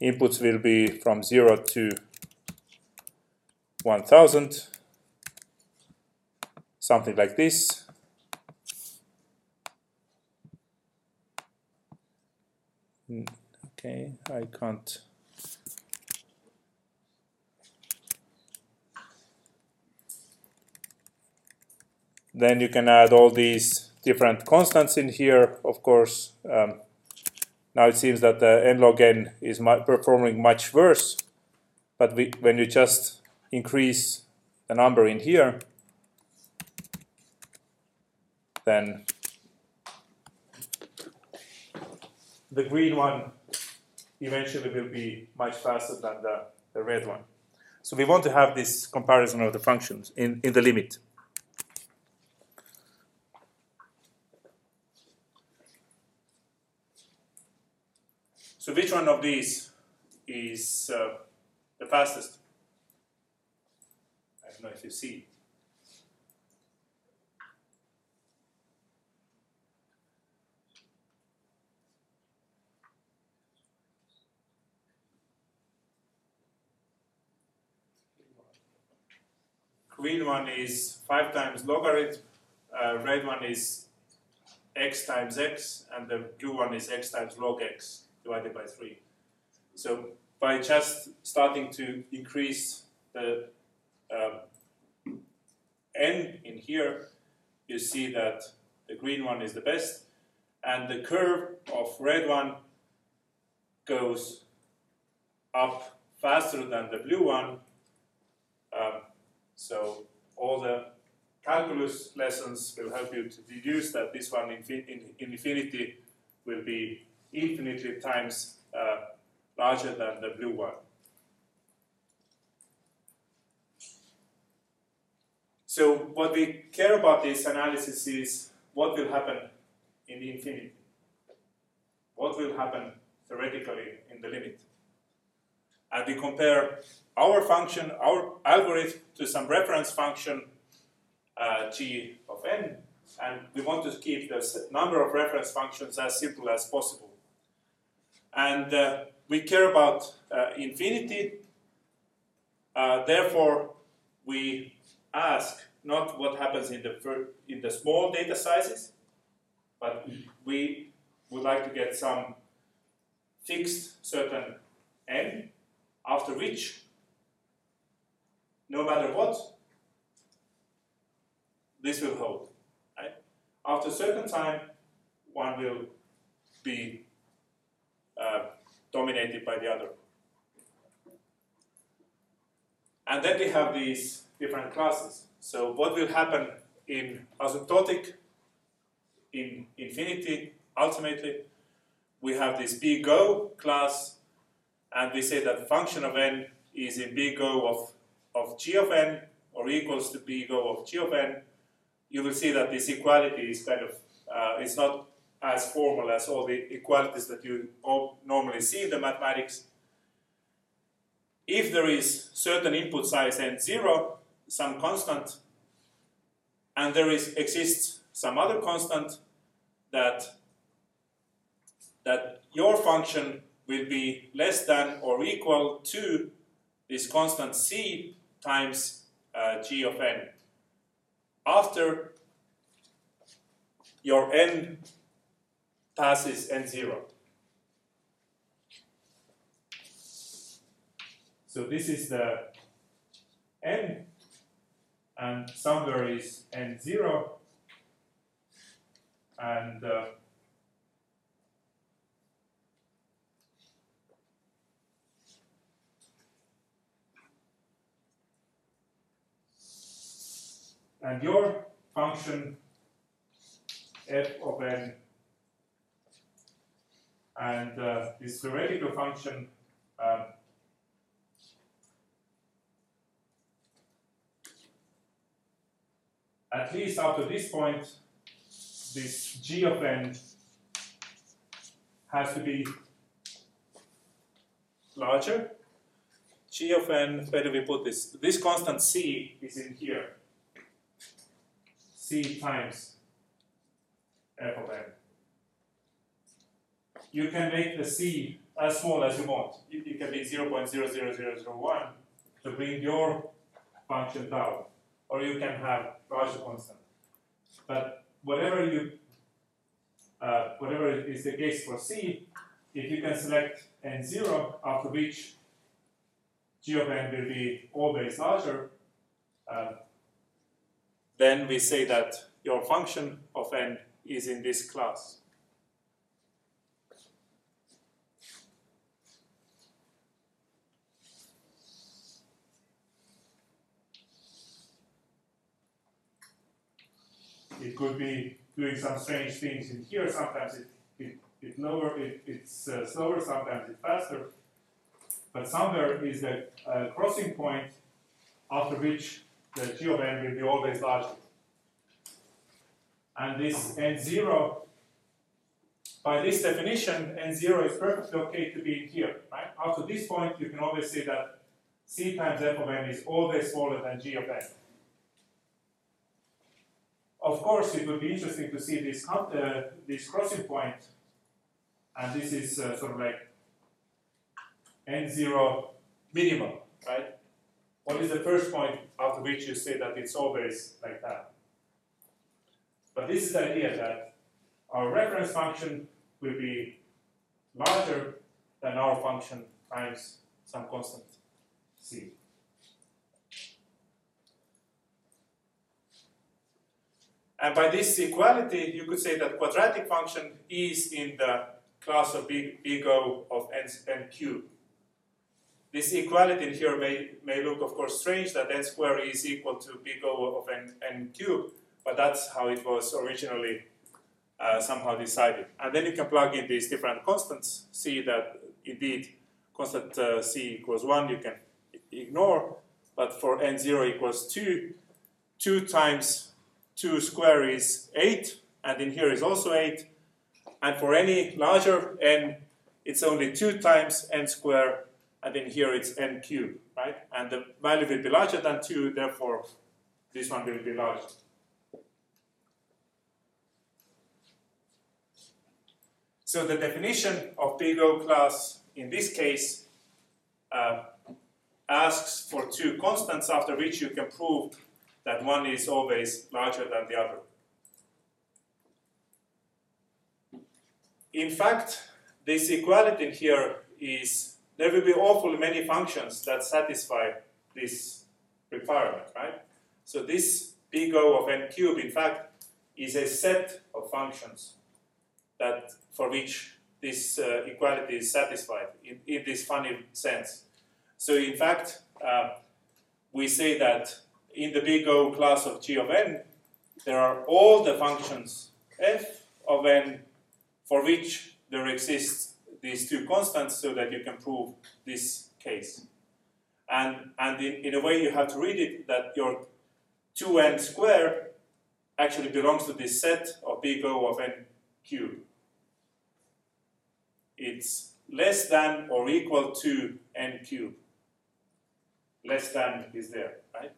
inputs will be from 0 to 1000, something like this. Hmm, okay, I can't. Then you can add all these different constants in here, of course. Um, now it seems that the n log n is performing much worse, but we, when you just increase the number in here, then the green one eventually will be much faster than the, the red one. So we want to have this comparison of the functions in, in the limit. So which one of these is uh, the fastest? I don't know if you see. Green one is 5 times logarithm, uh, red one is x times x, and the blue one is x times log x divided by 3. So by just starting to increase the um, n in here, you see that the green one is the best, and the curve of red one goes up faster than the blue one. Um, so all the calculus lessons will help you to deduce that this one in, in, in infinity will be infinitely times uh, larger than the blue one. So what we care about this analysis is what will happen in the infinity. What will happen theoretically in the limit. And we compare our function, our algorithm, to some reference function uh, g of n, and we want to keep the number of reference functions as simple as possible. And uh, we care about uh, infinity. Uh, therefore, we ask not what happens in the, in the small data sizes, but we would like to get some fixed certain n, after which, no matter what, this will hold. Right? After a certain time, one will be dominated by the other. And then we have these different classes. So what will happen in asymptotic, in infinity, ultimately, we have this big O class, and we say that the function of n is in big O of, of g of n, or equals to big O of g of n. You will see that this equality is kind of, uh, it's not as formal as all the equalities that you normally see in the mathematics. If there is certain input size n0, some constant, and there is exists some other constant that that your function will be less than or equal to this constant c times uh, g of n. After your n passes n0. So this is the n, and somewhere is n0, and uh, and your function f of n and uh, this theoretical function um, at least up to this point, this g of n has to be larger. g of n, where do we put this? This constant c is in here. c times f of n. You can make the c as small as you want. It, it can be 0.00001 to bring your function down, or you can have larger constant. But whatever you, uh, whatever is the case for c, if you can select n0 after which g of n will be always larger, uh, then we say that your function of n is in this class. It could be doing some strange things in here. Sometimes it, it, it lower, it, it's uh, slower, sometimes it's faster. But somewhere is the uh, crossing point after which the g of n will be always larger. And this n0, by this definition, n0 is perfectly okay to be in here, right? After this point, you can always say that c times f of n is always smaller than g of n. Of course, it would be interesting to see this, uh, this crossing point, and this is uh, sort of like n0 minimum, right? What is the first point after which you say that it's always like that? But this is the idea that our reference function will be larger than our function times some constant c. And by this equality, you could say that quadratic function is in the class of big, big O of n, n cubed. This equality in here may, may look, of course, strange that n squared is equal to big O of n, n cubed, but that's how it was originally uh, somehow decided. And then you can plug in these different constants, see that indeed constant uh, c equals 1 you can ignore, but for n0 equals 2, 2 times 2 square is 8, and in here is also 8. And for any larger n, it's only 2 times n square, and in here it's n cubed, right? And the value will be larger than 2, therefore this one will be larger. So the definition of big O class in this case uh, asks for two constants after which you can prove that one is always larger than the other. In fact, this equality here is, there will be awfully many functions that satisfy this requirement, right? So this big O of n cubed, in fact, is a set of functions that for which this uh, equality is satisfied in, in, this funny sense. So in fact, uh, we say that in the big O class of g of n, there are all the functions f of n for which there exists these two constants so that you can prove this case. And, and in, in a way you have to read it that your 2n squared actually belongs to this set of big O of n cubed. It's less than or equal to n cubed. Less than is there, right?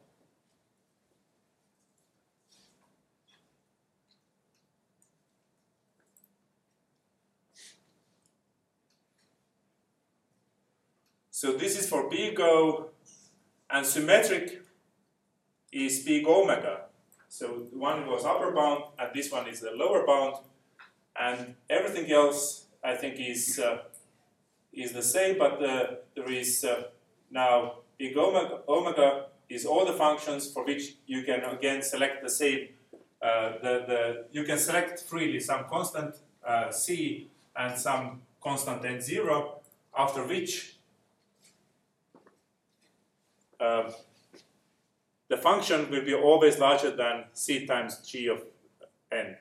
So this is for big O, and symmetric is big omega. So one was upper bound, and this one is the lower bound, and everything else I think is uh, is the same, but uh, there is uh, now big omega, omega is all the functions for which you can again select the same. Uh, the, the you can select freely some constant uh, c and some constant n0, after which uh, the function will be always larger than c times g of n.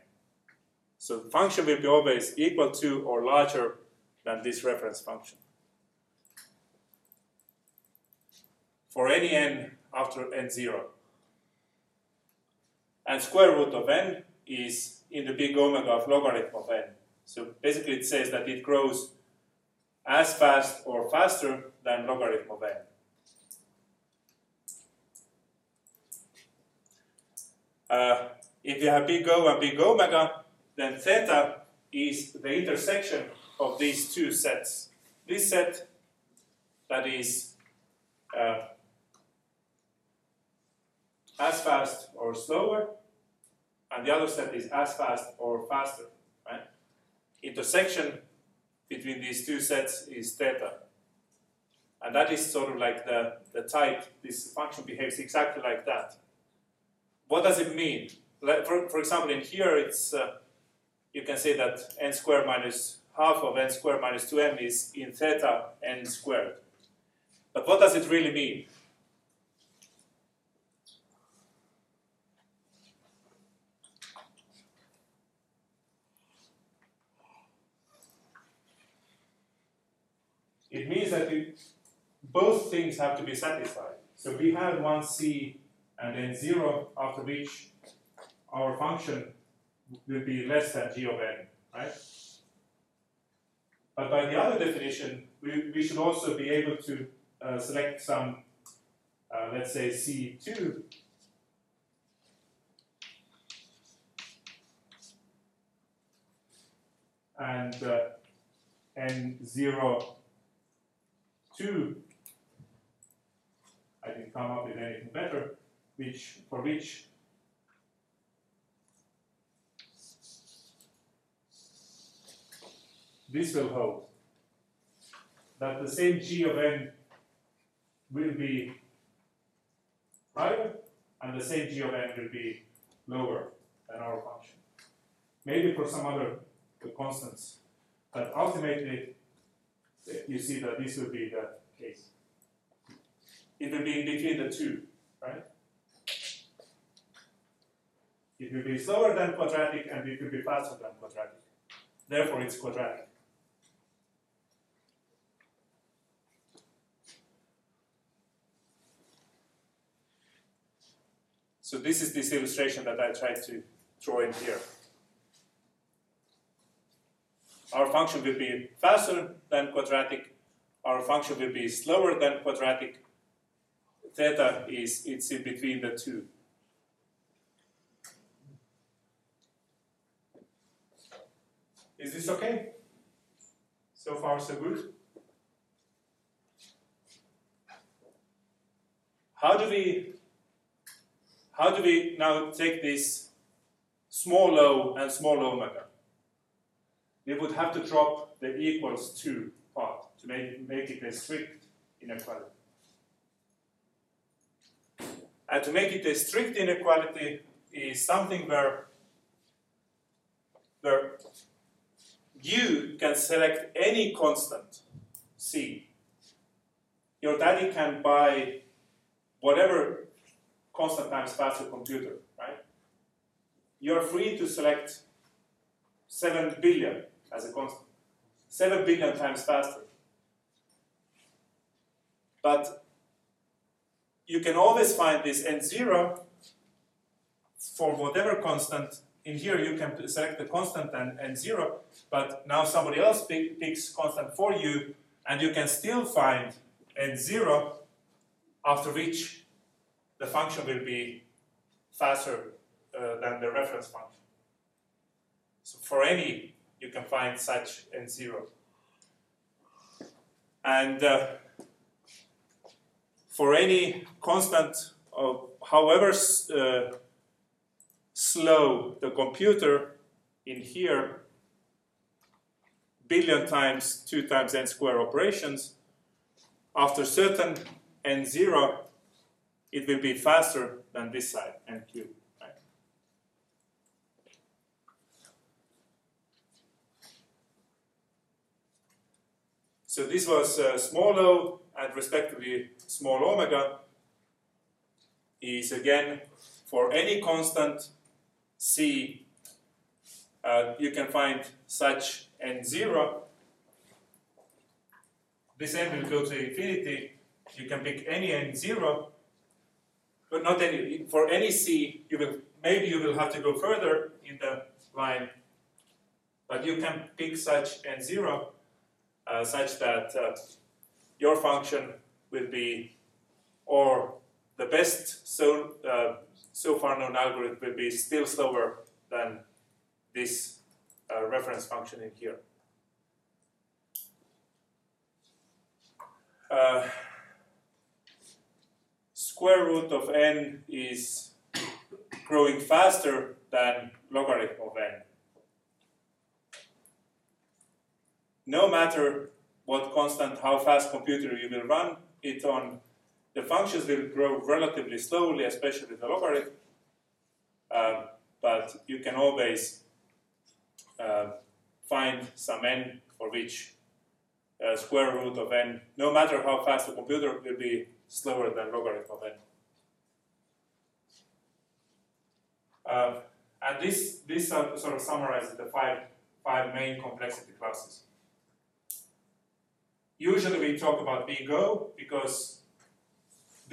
So the function will be always equal to or larger than this reference function. For any n after n0. and square root of n is in the big omega of logarithm of n. So basically it says that it grows as fast or faster than logarithm of n. Uh, if you have big O and big omega, then theta is the intersection of these two sets. This set that is uh, as fast or slower, and the other set is as fast or faster. Right? Intersection between these two sets is theta. And that is sort of like the, the type, this function behaves exactly like that. What does it mean? For, for example, in here, it's uh, you can say that n squared minus half of n squared minus 2m is in theta n squared. But what does it really mean? It means that you, both things have to be satisfied. So we have one c and then 0 after which our function will be less than g of n, right? But by the other definition, we, we should also be able to uh, select some, uh, let's say C2, and uh, N0, 2, I didn't come up with anything better, which for which this will hold. That the same g of n will be higher and the same g of n will be lower than our function. Maybe for some other constants, but ultimately you see that this will be the case. It will be in between the two, right? It will be slower than quadratic and it will be faster than quadratic. Therefore, it's quadratic. So this is this illustration that I tried to draw in here. Our function will be faster than quadratic. Our function will be slower than quadratic. Theta is it's in between the two. Is this okay? So far, so good. How do we how do we now take this small o and small omega? We would have to drop the equals to part to make, make it a strict inequality. And to make it a strict inequality is something where, where you can select any constant c. Your daddy can buy whatever constant times faster computer, right? You're free to select 7 billion as a constant. 7 billion times faster. But you can always find this n0 for whatever constant. In here you can select the constant and n0, but now somebody else pick, picks constant for you, and you can still find n0 after which the function will be faster uh, than the reference function. So for any, you can find such n0. And uh, for any constant, of however uh, slow the computer in here, billion times 2 times n square operations, after certain n0, it will be faster than this side, n cubed. Right? So this was uh, small o and respectively small omega is again for any constant c uh, you can find such n0 this n will go to infinity. You can pick any n0 but not any for any c you will maybe you will have to go further in the line, but you can pick such n0 uh, such that uh, your function will be, or the best so, so far known algorithm will be still slower than this uh, reference function in here. Uh, square root of n is growing faster than logarithm of n. No matter what constant, how fast computer you will run it on, the functions will grow relatively slowly, especially the logarithm. Um, but you can always uh, find some n for which uh, square root of n, no matter how fast the computer will be slower than logarithm of n. Uh, and this, this sort of summarizes the five, five main complexity classes. Usually we talk about big O because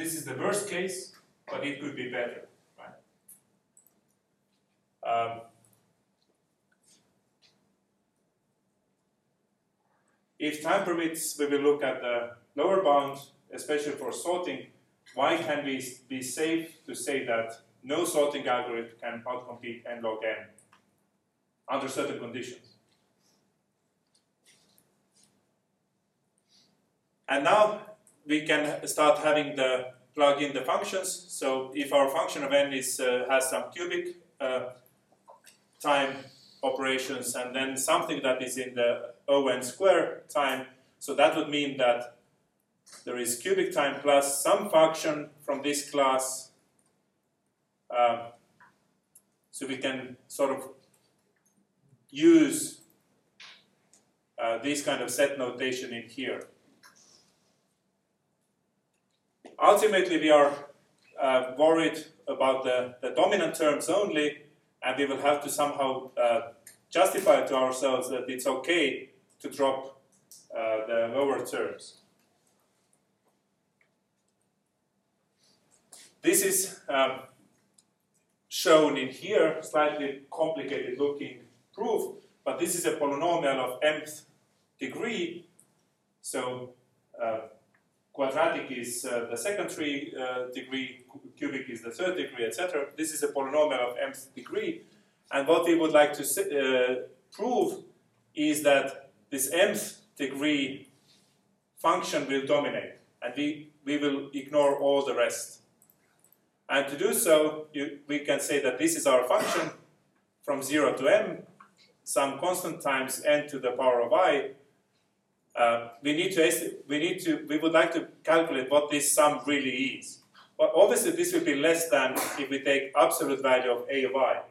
this is the worst case, but it could be better, right? Um, if time permits, we will look at the lower bound, especially for sorting. Why can we be safe to say that no sorting algorithm can outcompete n log n under certain conditions? And now we can start having the plug in the functions. So if our function of n is uh, has some cubic uh, time operations and then something that is in the O(n) square time, so that would mean that there is cubic time plus some function from this class. Um, so we can sort of use uh, this kind of set notation in here ultimately we are uh, worried about the, the dominant terms only, and we will have to somehow uh, justify to ourselves that it's okay to drop uh, the lower terms. This is um, shown in here, slightly complicated looking proof, but this is a polynomial of mth degree. So uh, quadratic is uh, the second three uh, degree, cubic is the third degree, etc. This is a polynomial of mth degree. And what we would like to uh, prove is that this mth degree function will dominate, and we, we will ignore all the rest. And to do so, you, we can say that this is our function from 0 to m, some constant times n to the power of i, uh, we need to we need to we would like to calculate what this sum really is. But obviously, this will be less than if we take absolute value of a of i.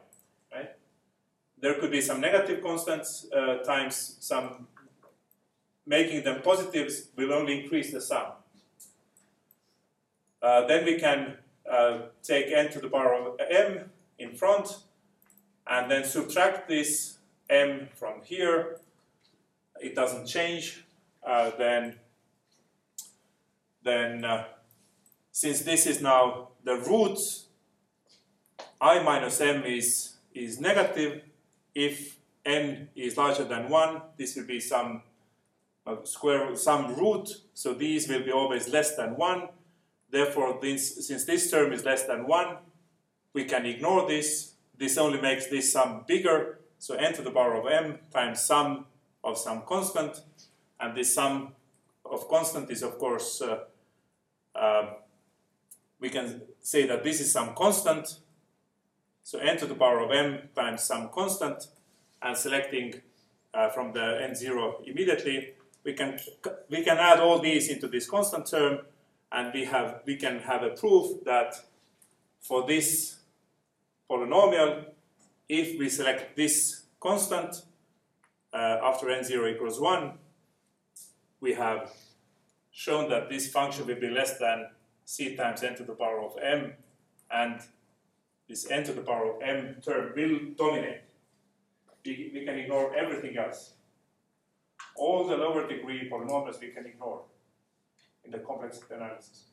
Right? There could be some negative constants uh, times some making them positives will only increase the sum. Uh, then we can uh, take n to the power of m in front, and then subtract this m from here. It doesn't change uh, then, then uh, since this is now the root, i minus m is, is negative. If n is larger than 1, this will be some uh, square some root, so these will be always less than 1. Therefore, this, since this term is less than 1, we can ignore this. This only makes this sum bigger, so n to the power of m times sum of some constant and this sum of constant is of course, uh, uh, we can say that this is some constant, so n to the power of m times some constant, and selecting uh, from the n0 immediately, we can, we can add all these into this constant term, and we, have, we can have a proof that for this polynomial, if we select this constant uh, after n0 equals 1, we have shown that this function will be less than c times n to the power of m, and this n to the power of m term will dominate. We, we can ignore everything else. All the lower degree polynomials we can ignore in the complex analysis.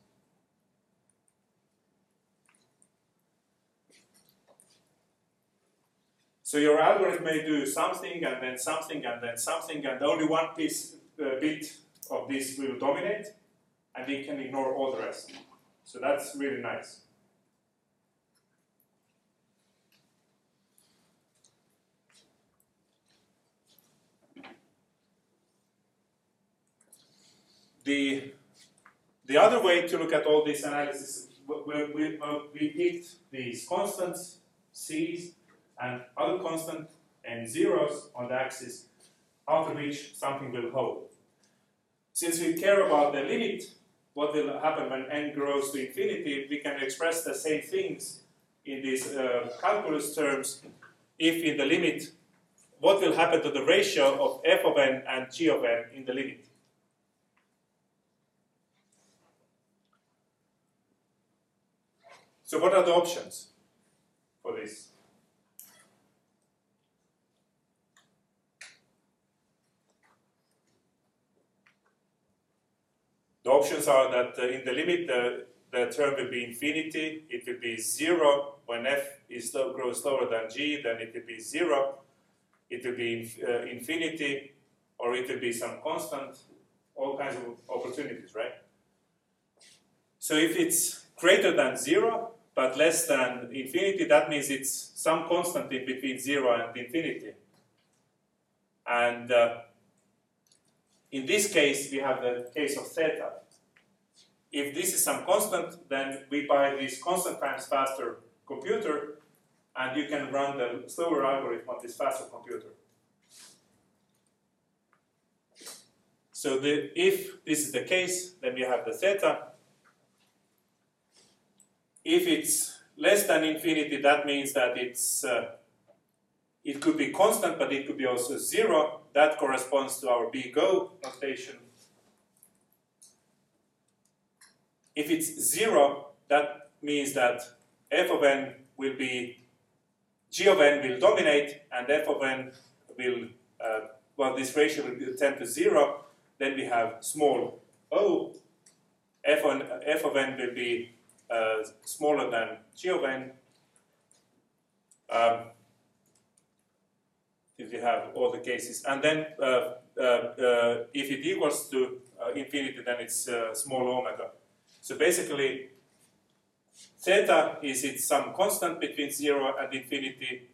So your algorithm may do something and then something and then something, and only one piece bit of this will dominate, and we can ignore all the rest. So that's really nice. The, the other way to look at all this analysis, we, we, we uh, picked these constants, c's, and other constant and zeros on the axis, after which something will hold. Since we care about the limit, what will happen when n grows to infinity, we can express the same things in these uh, calculus terms if in the limit, what will happen to the ratio of f of n and g of n in the limit. So what are the options for this? The options are that uh, in the limit the, the term will be infinity, it will be zero when f is slow, grows slower than g, then it will be zero, it will be inf uh, infinity, or it will be some constant, all kinds of opportunities, right? So if it's greater than zero, but less than infinity, that means it's some constant in between zero and infinity. And uh, in this case, we have the case of theta. If this is some constant, then we buy this constant times faster computer, and you can run the slower algorithm on this faster computer. So the, if this is the case, then we have the theta. If it's less than infinity, that means that it's uh, it could be constant, but it could be also zero. That corresponds to our big O notation. If it's zero, that means that f of n will be, g of n will dominate, and f of n will, uh, well, this ratio will tend to zero. Then we have small o. F, on, f of n will be uh, smaller than g of n. Um, if you have all the cases. And then uh, uh, uh, if it equals to infinity, then it's small omega. So basically, theta is its some constant between 0 and infinity.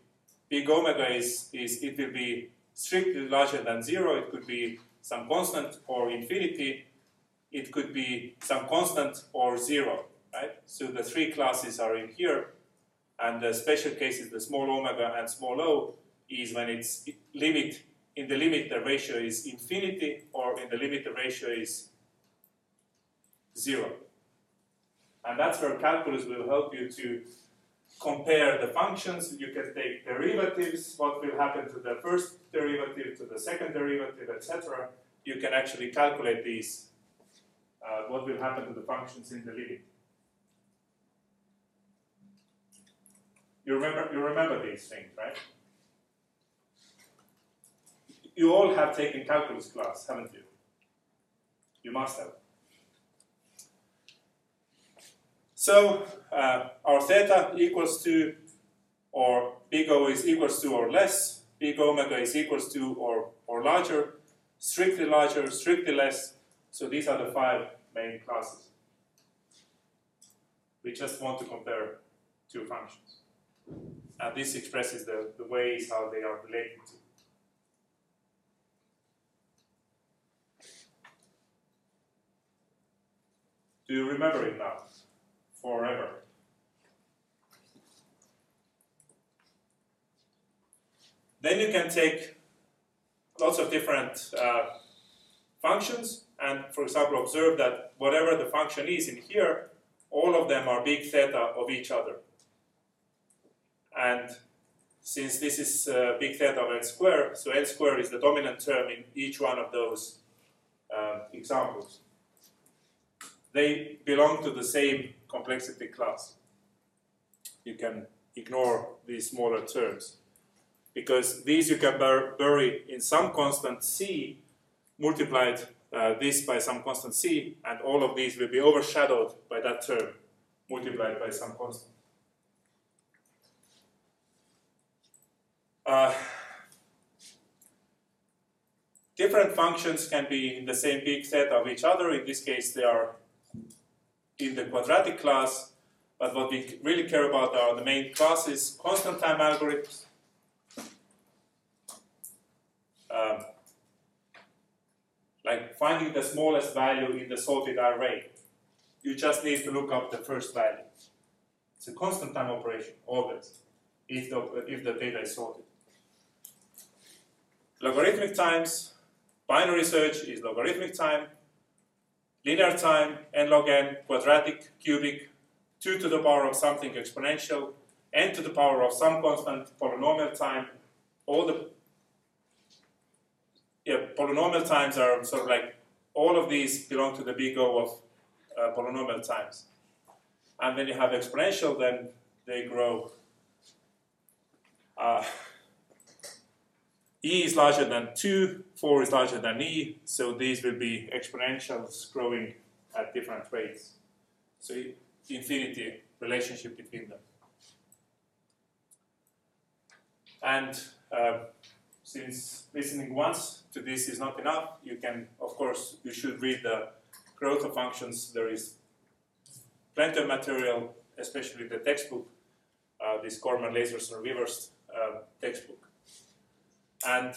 Big omega is, is it will be strictly larger than 0. It could be some constant or infinity. It could be some constant or 0. Right? So the three classes are in here. And the special cases, the small omega and small o, is when it's limit in the limit the ratio is infinity or in the limit the ratio is zero. And that's where calculus will help you to compare the functions. You can take derivatives, what will happen to the first derivative, to the second derivative, etc. You can actually calculate these, uh, what will happen to the functions in the limit. You remember, you remember these things, right? You all have taken calculus class, haven't you? You must have. So uh, our theta equals to, or big O is equals to or less, big omega is equals to or, or larger, strictly larger, strictly less. So these are the five main classes. We just want to compare two functions. And this expresses the, the ways how they are related to. Do you remember it now? Forever. Then you can take lots of different uh, functions and, for example, observe that whatever the function is in here, all of them are big theta of each other. And since this is uh, big theta of n square, so n square is the dominant term in each one of those uh, examples they belong to the same complexity class. You can ignore these smaller terms because these you can bur bury in some constant c multiplied uh, this by some constant c and all of these will be overshadowed by that term multiplied by some constant. Uh, different functions can be in the same big theta of each other. In this case, they are in the quadratic class. But what we really care about are the main classes, constant time algorithms, um, like finding the smallest value in the sorted array. You just need to look up the first value. It's a constant time operation, always, if the, if the data is sorted. Logarithmic times, binary search is logarithmic time, linear time, n log n, quadratic, cubic, 2 to the power of something exponential, n to the power of some constant, polynomial time, all the yeah, polynomial times are sort of like all of these belong to the big O of uh, polynomial times. And when you have exponential, then they grow. Uh, e is larger than 2, 4 is larger than e, so these will be exponentials growing at different rates. So infinity relationship between them. And uh, since listening once to this is not enough, you can, of course, you should read the growth of functions. There is plenty of material, especially the textbook, uh, this Cormen Leiserson Rivest uh, textbook. And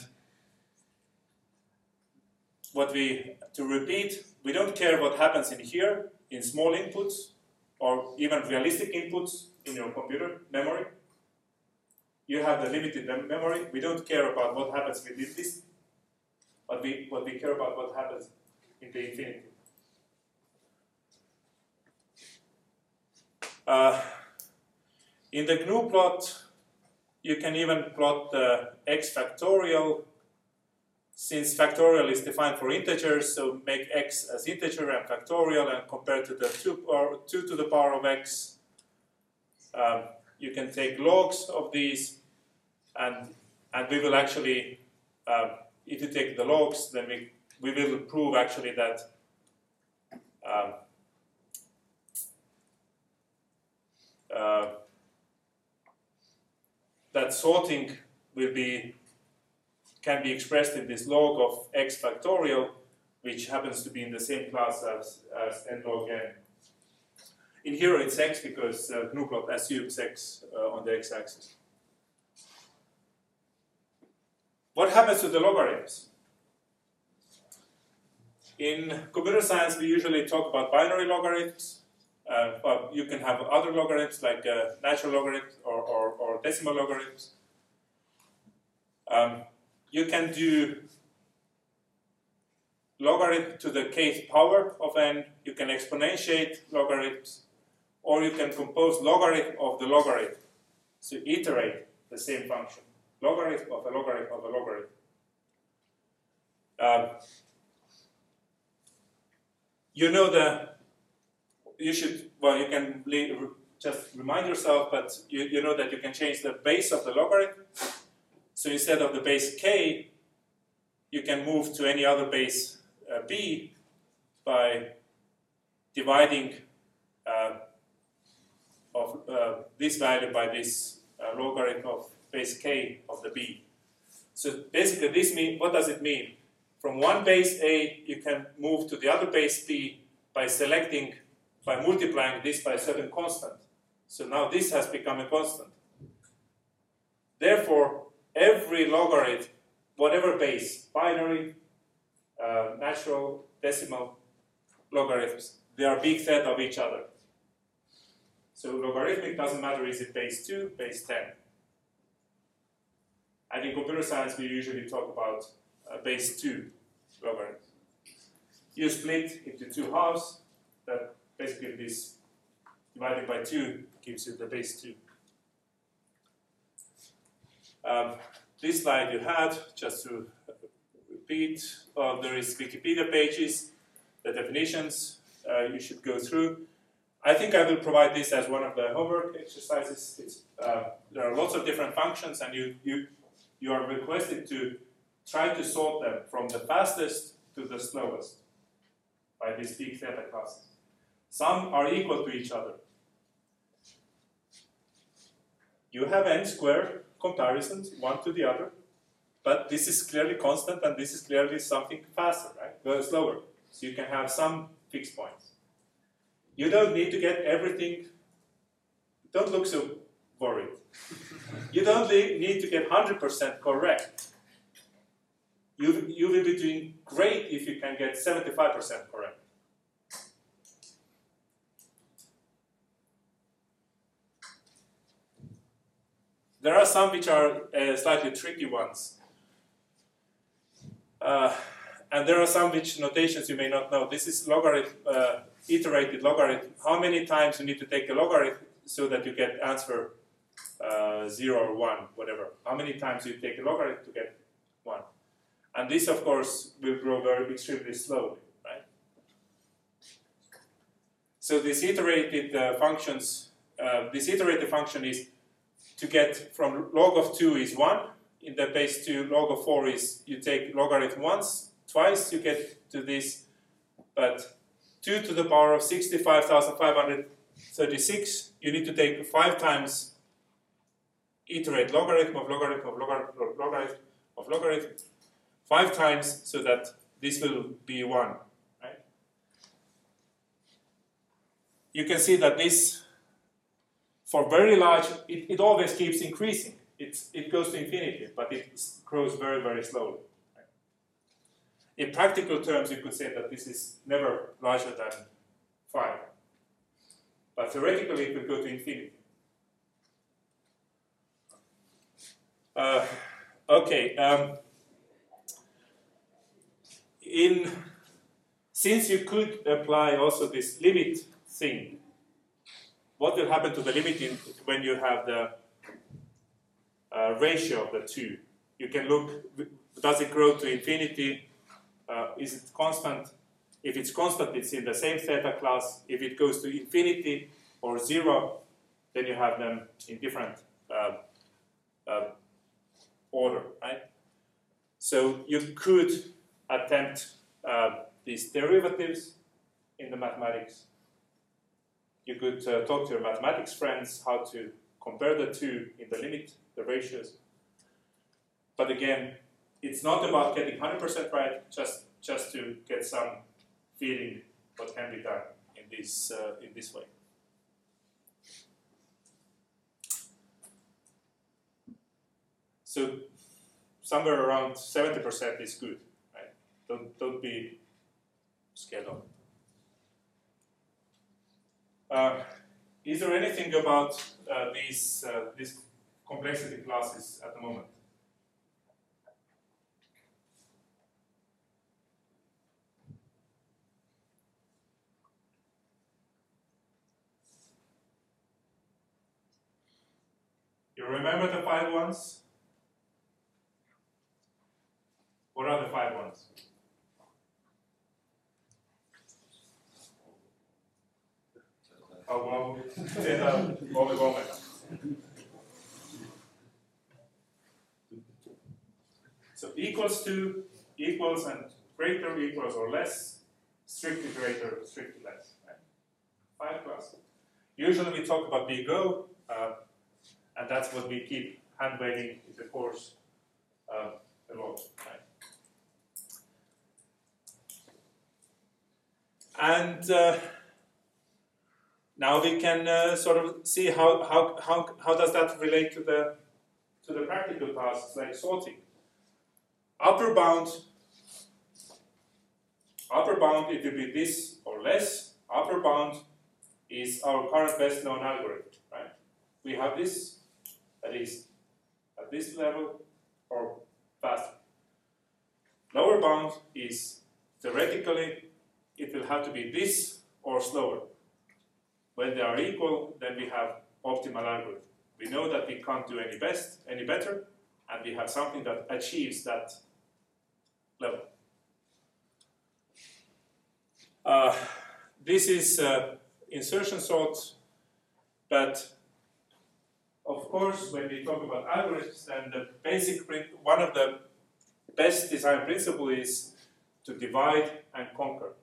what we, to repeat, we don't care what happens in here, in small inputs, or even realistic inputs in your computer memory. You have the limited mem memory. We don't care about what happens within this, but we, what we care about what happens in the infinity. Uh, in the gnuplot, you can even plot the x factorial since factorial is defined for integers, so make x as integer and factorial and compare to the 2, or 2 to the power of x. Um, you can take logs of these and, and we will actually, uh, if you take the logs, then we, we will prove actually that um, uh, that sorting will be can be expressed in this log of x factorial, which happens to be in the same class as, as n log n. In here it's x because uh, gnuplot assumes x uh, on the x-axis. What happens to the logarithms? In computer science, we usually talk about binary logarithms, uh, but you can have other logarithms like uh, natural logarithms or, or, or decimal logarithms. Um, you can do logarithm to the kth power of n, you can exponentiate logarithms, or you can compose logarithm of the logarithm. So iterate the same function. Logarithm of a logarithm of a logarithm. Um, you know the, you should, well, you can just remind yourself, but you, you know that you can change the base of the logarithm so instead of the base k, you can move to any other base uh, b by dividing uh, of uh, this value by this uh, logarithm of base k of the b. So basically, this mean what does it mean? From one base a, you can move to the other base b by selecting by multiplying this by a certain constant. So now this has become a constant. Therefore, every logarithm, whatever base, binary, uh, natural, decimal logarithms, they are big theta of each other. So logarithmic doesn't matter is it base 2, base 10. And in computer science, we usually talk about uh, base 2 logarithms. You split into two halves, that basically this divided by 2 gives you the base 2. Um, this slide you had, just to repeat, uh, there is Wikipedia pages, the definitions uh, you should go through. I think I will provide this as one of the homework exercises. Uh, there are lots of different functions and you, you, you are requested to try to sort them from the fastest to the slowest by these big theta classes. Some are equal to each other. You have n squared comparisons, one to the other, but this is clearly constant and this is clearly something faster, right? Slower. So you can have some fixed points. You don't need to get everything, don't look so worried. you don't need to get 100% correct. You, you will be doing great if you can get 75% correct. There are some which are uh, slightly tricky ones. Uh, and there are some which notations you may not know. This is logarithm, uh, iterated logarithm. How many times you need to take a logarithm so that you get answer uh, 0 or 1, whatever. How many times you take a logarithm to get 1. And this, of course, will grow very extremely slowly, right? So these iterated uh, functions, uh, this iterated function is to get from log of 2 is 1, in the base 2 log of 4 is you take logarithm once, twice you get to this, but 2 to the power of 65,536, you need to take 5 times iterate logarithm of logarithm of logarithm of logarithm of logarithm, 5 times so that this will be 1, right? You can see that this for very large, it, it always keeps increasing. It's, it goes to infinity, but it grows very, very slowly. Right? In practical terms, you could say that this is never larger than 5. But theoretically, it could go to infinity. Uh, okay. Um, in since you could apply also this limit thing what will happen to the limit in, when you have the uh, ratio of the two? You can look, does it grow to infinity? Uh, is it constant? If it's constant, it's in the same theta class. If it goes to infinity or zero, then you have them in different uh, uh order, right? So you could attempt uh, these derivatives in the mathematics you could uh, talk to your mathematics friends how to compare the two in the limit, the ratios. But again, it's not about getting 100% right, just, just to get some feeling what can be done in this, uh, in this way. So somewhere around 70% is good, right? Don't, don't be scared of it. Uh, is there anything about uh, these uh, these complexity classes at the moment? You remember the five ones? What are the five ones? Alguma tenta come come. So equals to, equals and greater equals or less, strictly greater, strictly less. Five plus. Usually we talk about big O, uh, and that's what we keep hand waving in the course uh, a lot. Right? And uh, now we can uh, sort of see how, how, how, how does that relate to the, to the practical tasks like sorting. Upper bound, upper bound it will be this or less. Upper bound is our current best known algorithm, right? We have this at is at this level or faster. Lower bound is theoretically it will have to be this or slower. When they are equal, then we have optimal algorithm. We know that we can't do any best, any better, and we have something that achieves that level. Uh, this is uh, insertion sort, but of course, when we talk about algorithms, then the basic one of the best design principle is to divide and conquer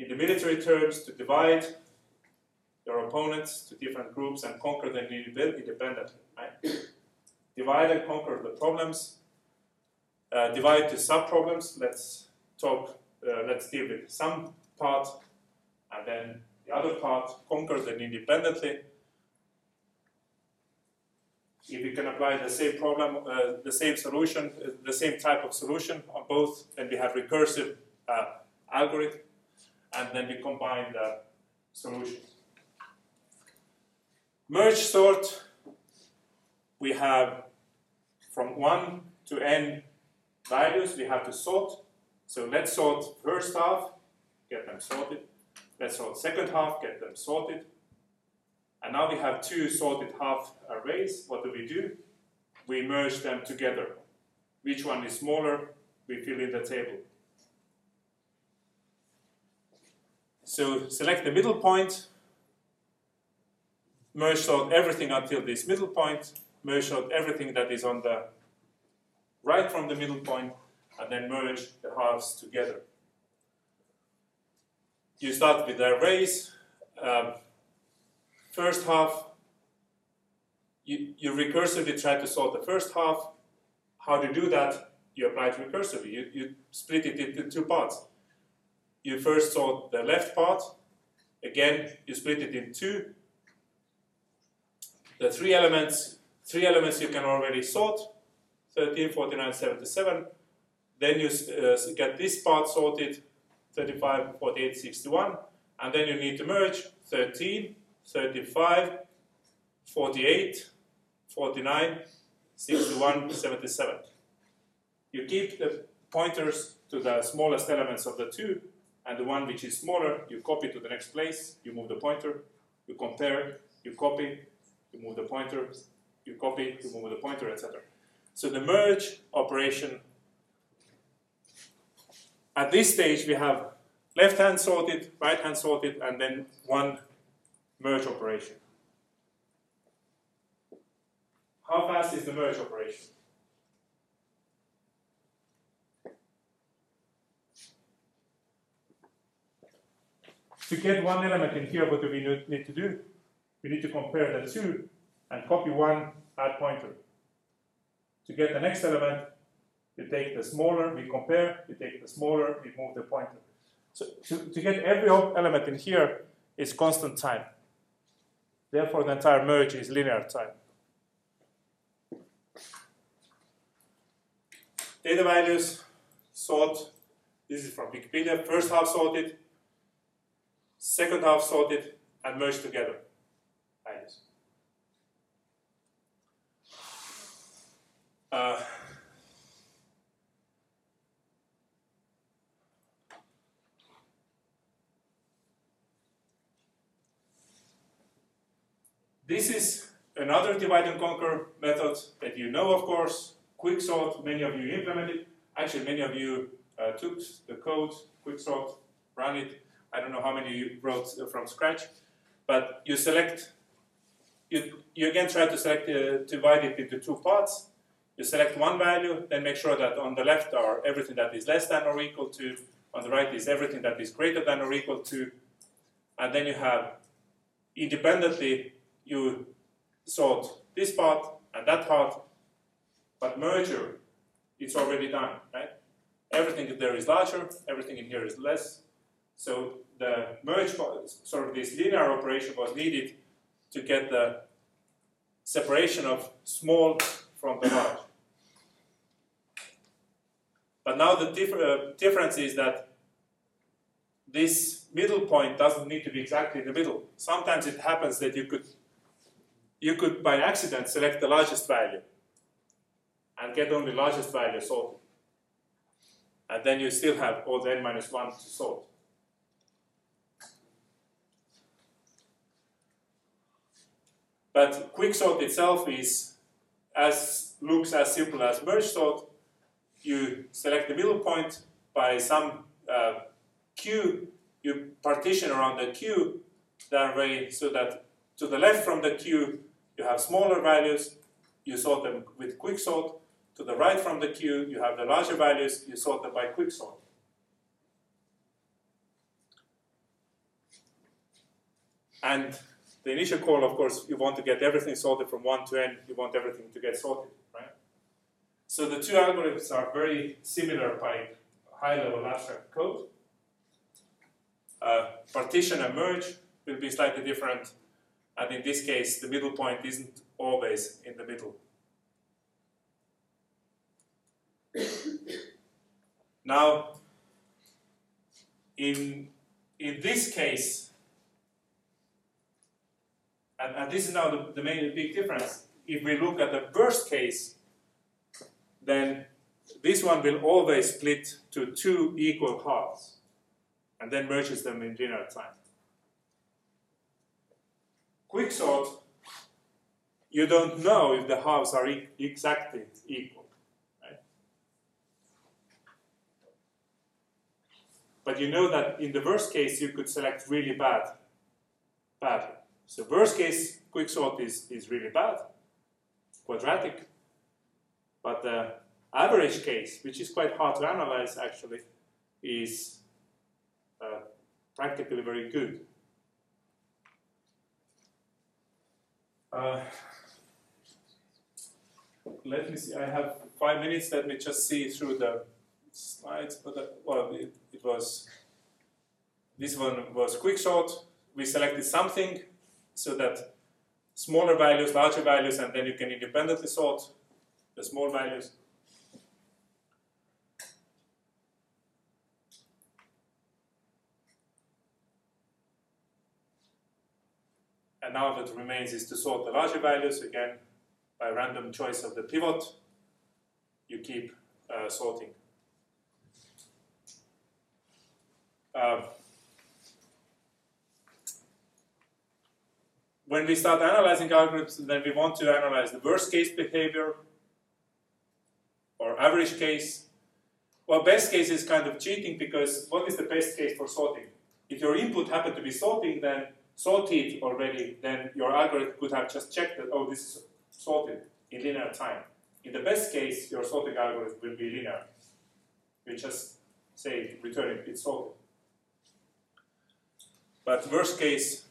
in the military terms, to divide your opponents to different groups and conquer them independently. Right? Divide and conquer the problems. Uh, divide the sub-problems. Let's talk. Uh, let's deal with some part, and then the other part. Conquer them independently. If you can apply the same problem, uh, the same solution, uh, the same type of solution on both, then we have recursive uh, algorithm, and then we combine the solutions. Merge sort, we have from 1 to n values we have to sort. So let's sort first half, get them sorted. Let's sort second half, get them sorted. And now we have two sorted half arrays. What do we do? We merge them together. Which one is smaller? We fill in the table. So select the middle point, merge sort everything until this middle point, merge sort everything that is on the right from the middle point, and then merge the halves together. You start with the arrays. Um, first half, you, you recursively try to sort the first half. How to do that? You apply it recursively. You, you split it into two parts. You first sort the left part. Again, you split it in two. The three elements, three elements you can already sort. 13, 49, 77. Then you uh, get this part sorted, 35, 48, 61. And then you need to merge 13, 35, 48, 49, 61, 77. You keep the pointers to the smallest elements of the two, and the one which is smaller, you copy to the next place, you move the pointer, you compare, you copy, you move the pointer, you copy, you move the pointer, etc. So the merge operation, at this stage we have left hand sorted, right hand sorted, and then one merge operation. How fast is the merge operation? To get one element in here, what do we need to do? We need to compare the two and copy one add pointer. To get the next element, you take the smaller, we compare, you take the smaller, we move the pointer. So to, to get every element in here is constant time. Therefore, the entire merge is linear time. Data values, sort. This is from Wikipedia. First half sorted, second half sorted, and merged together. Values. Uh, This is another divide and conquer method that you know, of course. Quicksort, many of you implemented. Actually, many of you uh, took the code, quicksort, ran it. I don't know how many you wrote from scratch, but you select, you, you again try to select, uh, divide it into two parts. You select one value, then make sure that on the left are everything that is less than or equal to, on the right is everything that is greater than or equal to, and then you have independently you sort this part and that part, but merger, it's already done, right? Everything there is larger, everything in here is less. So the merge, sort of this linear operation was needed to get the separation of small from the large. But now the uh, difference is that this middle point doesn't need to be exactly in the middle. Sometimes it happens that you could you could by accident select the largest value and get only the largest value sorted. And then you still have all the n minus 1 to sort. But quicksort itself is as looks as simple as merge sort. You select the middle point by some uh, q. You partition around the q that way so that to the left from the q you have smaller values, you sort them with quicksort. To the right from the q, you have the larger values, you sort them by quicksort. And the initial call, of course, you want to get everything sorted from 1 to n, you want everything to get sorted, right? So the two algorithms are very similar by high level abstract code. Uh, partition and merge will be slightly different, and in this case, the middle point isn't always in the middle. now, in, in this case, and, and this is now the, the main big difference. If we look at the worst case, then this one will always split to two equal halves and then merges them in linear time. Quicksort, you don't know if the halves are e exactly equal. Right? But you know that in the worst case, you could select really bad, badly. So worst case quicksort is, is really bad, quadratic. But the average case, which is quite hard to analyze actually, is uh, practically very good. Uh, let me see, I have five minutes, let me just see through the slides, but uh, well, it, it was, this one was quicksort, we selected something, so that smaller values, larger values, and then you can independently sort the small values. And now what remains is to sort the larger values again by random choice of the pivot. You keep uh, sorting. Uh, when we start analyzing algorithms, then we want to analyze the worst case behavior or average case. Well, best case is kind of cheating because what is the best case for sorting? If your input happened to be sorting, then sorted already, then your algorithm could have just checked that, oh, this is sorted in linear time. In the best case, your sorting algorithm will be linear. You just say, return it, it's sorted. But worst case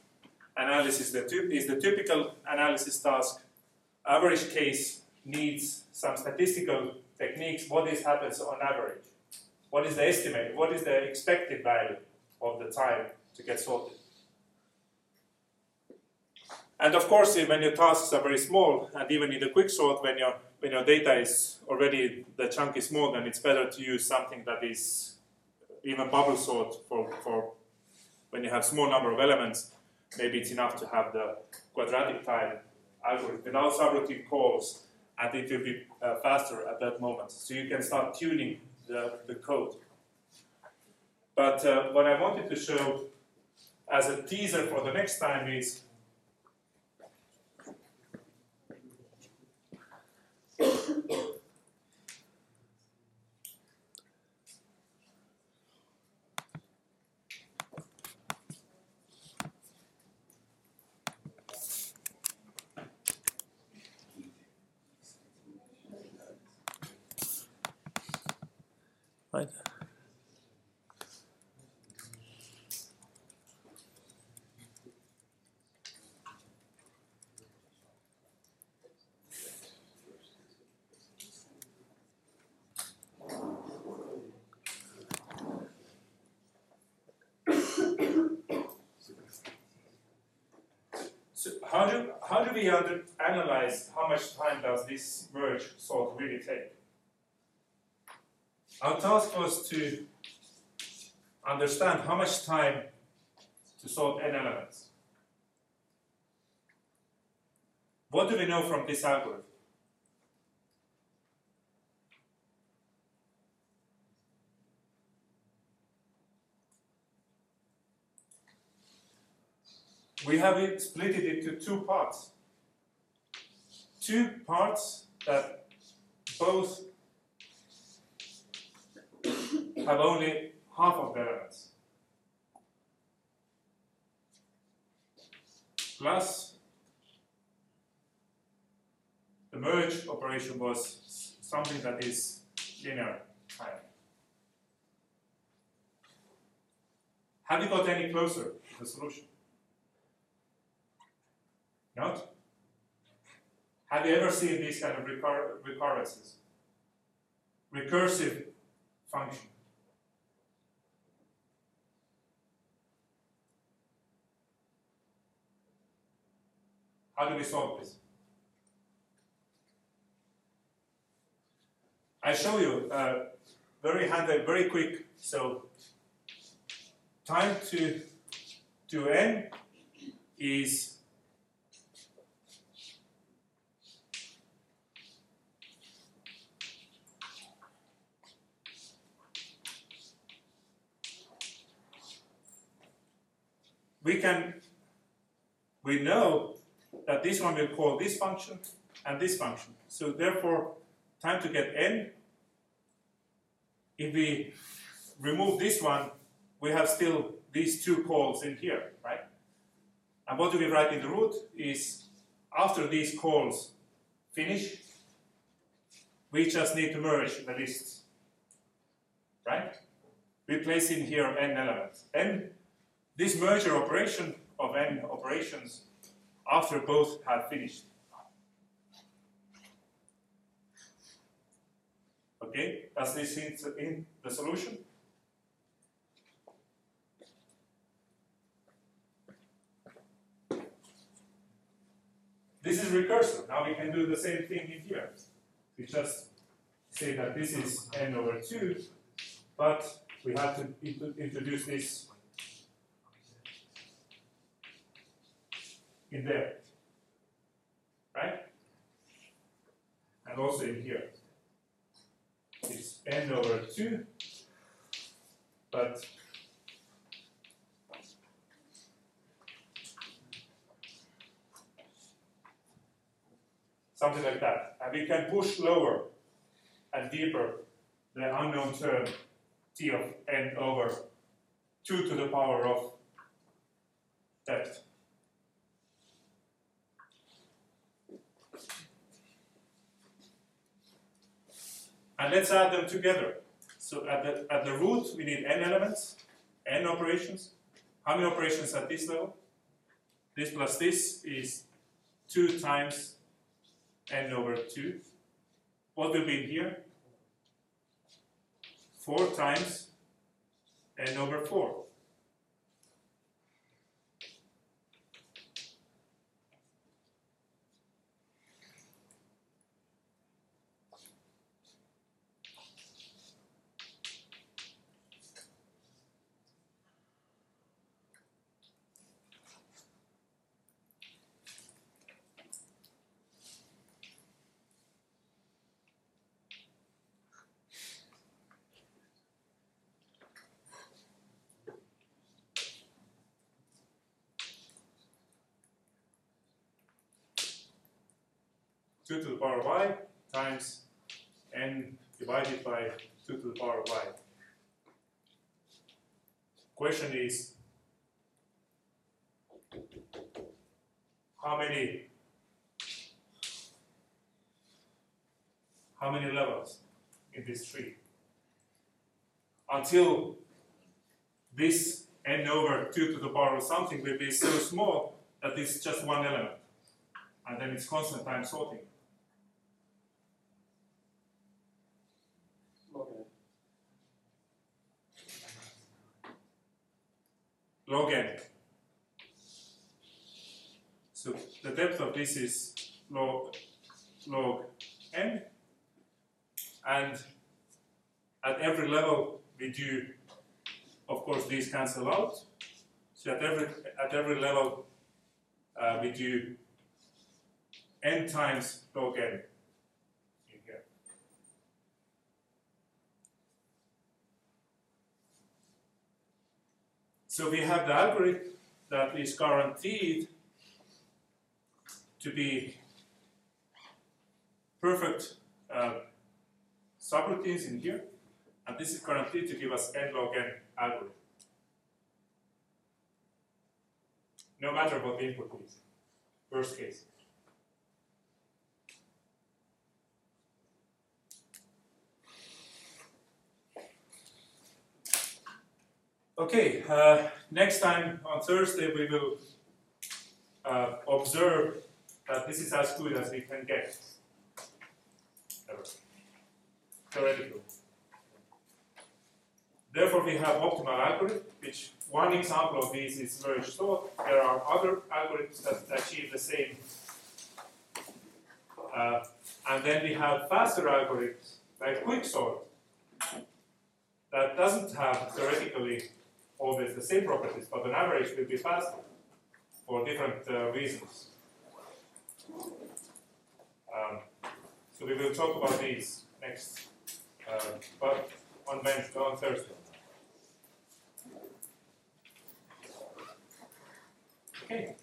analysis is the typical analysis task. Average case needs some statistical techniques. What is happens on average? What is the estimate? What is the expected value of the time to get sorted? And of course, eh, when your tasks are very small, and even in the quick sort, when your when your data is already the chunk is small, then it's better to use something that is even bubble sort for, for when you have small number of elements. Maybe it's enough to have the quadratic time algorithm without subroutine calls, and it will be uh, faster at that moment. So you can start tuning the, the code. But uh, what I wanted to show as a teaser for the next time is Right. So how do how do we under, analyze how much time does this merge sort really take? Our task was to understand how much time to sort n elements. What do we know from this algorithm? We have it split it into two parts. Two parts that both have only half of the elements. Plus, the merge operation was something that is linear time. Have you got any closer to the solution? Not? Have you ever seen these kind of recur- recurrences? Recursive function. How do we solve this? I show you uh, very handy, very quick. So time to to n is we can we know that this one will call this function and this function. So therefore, time to get n, if we remove this one, we have still these two calls in here, right? And what do we write in the root is after these calls finish, we just need to merge the lists, right? We place in here n elements. n, this merger operation of n operations after both have finished. Okay, does this in the solution? This is recursive. Now we can do the same thing in here. We just say that this is n over 2, but we have to introduce this in there. Right? And also in here. It's n over 2, but something like that. And we can push lower and deeper the unknown term t of n over 2 to the power of depth. And let's add them together. So at the, at the root, we need n elements, n operations. How many operations at this level? This plus this is 2 times n over 2. What will be in here? 4 times n over 4. two to power of y times n divided by 2 to the power of y. Question is how many how many levels in this tree until this n over 2 to the power of something will be so small that it's just one element and then it's constant time sorting. Log n. So the depth of this is log, log n, and at every level we do, of course, these cancel out. So at every at every level uh, we do n times log n in here. So we have the algorithm that is guaranteed to be perfect uh, subroutines in here, and this is guaranteed to give us n log n algorithm. No matter what the input is, worst case. Okay, uh, next time on Thursday we will uh, observe that this is as good as we can get. Ever. Theoretically. Therefore, we have optimal algorithm, which one example of these is merge sort. There are other algorithms that achieve the same. Uh, and then we have faster algorithms like quicksort that doesn't have theoretically always the same properties, but on average will be faster for different uh, reasons. Um, so we will talk about these next, uh, but on Wednesday, on Thursday. Okay.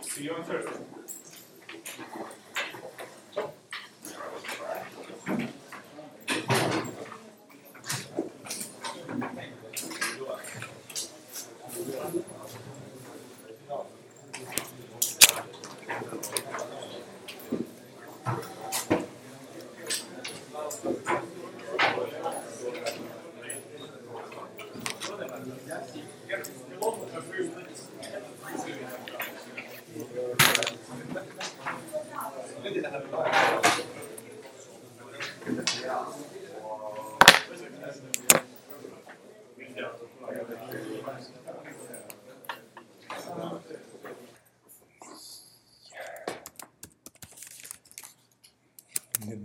See you on Thursday.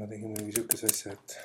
tegime mingi sihukese asja, et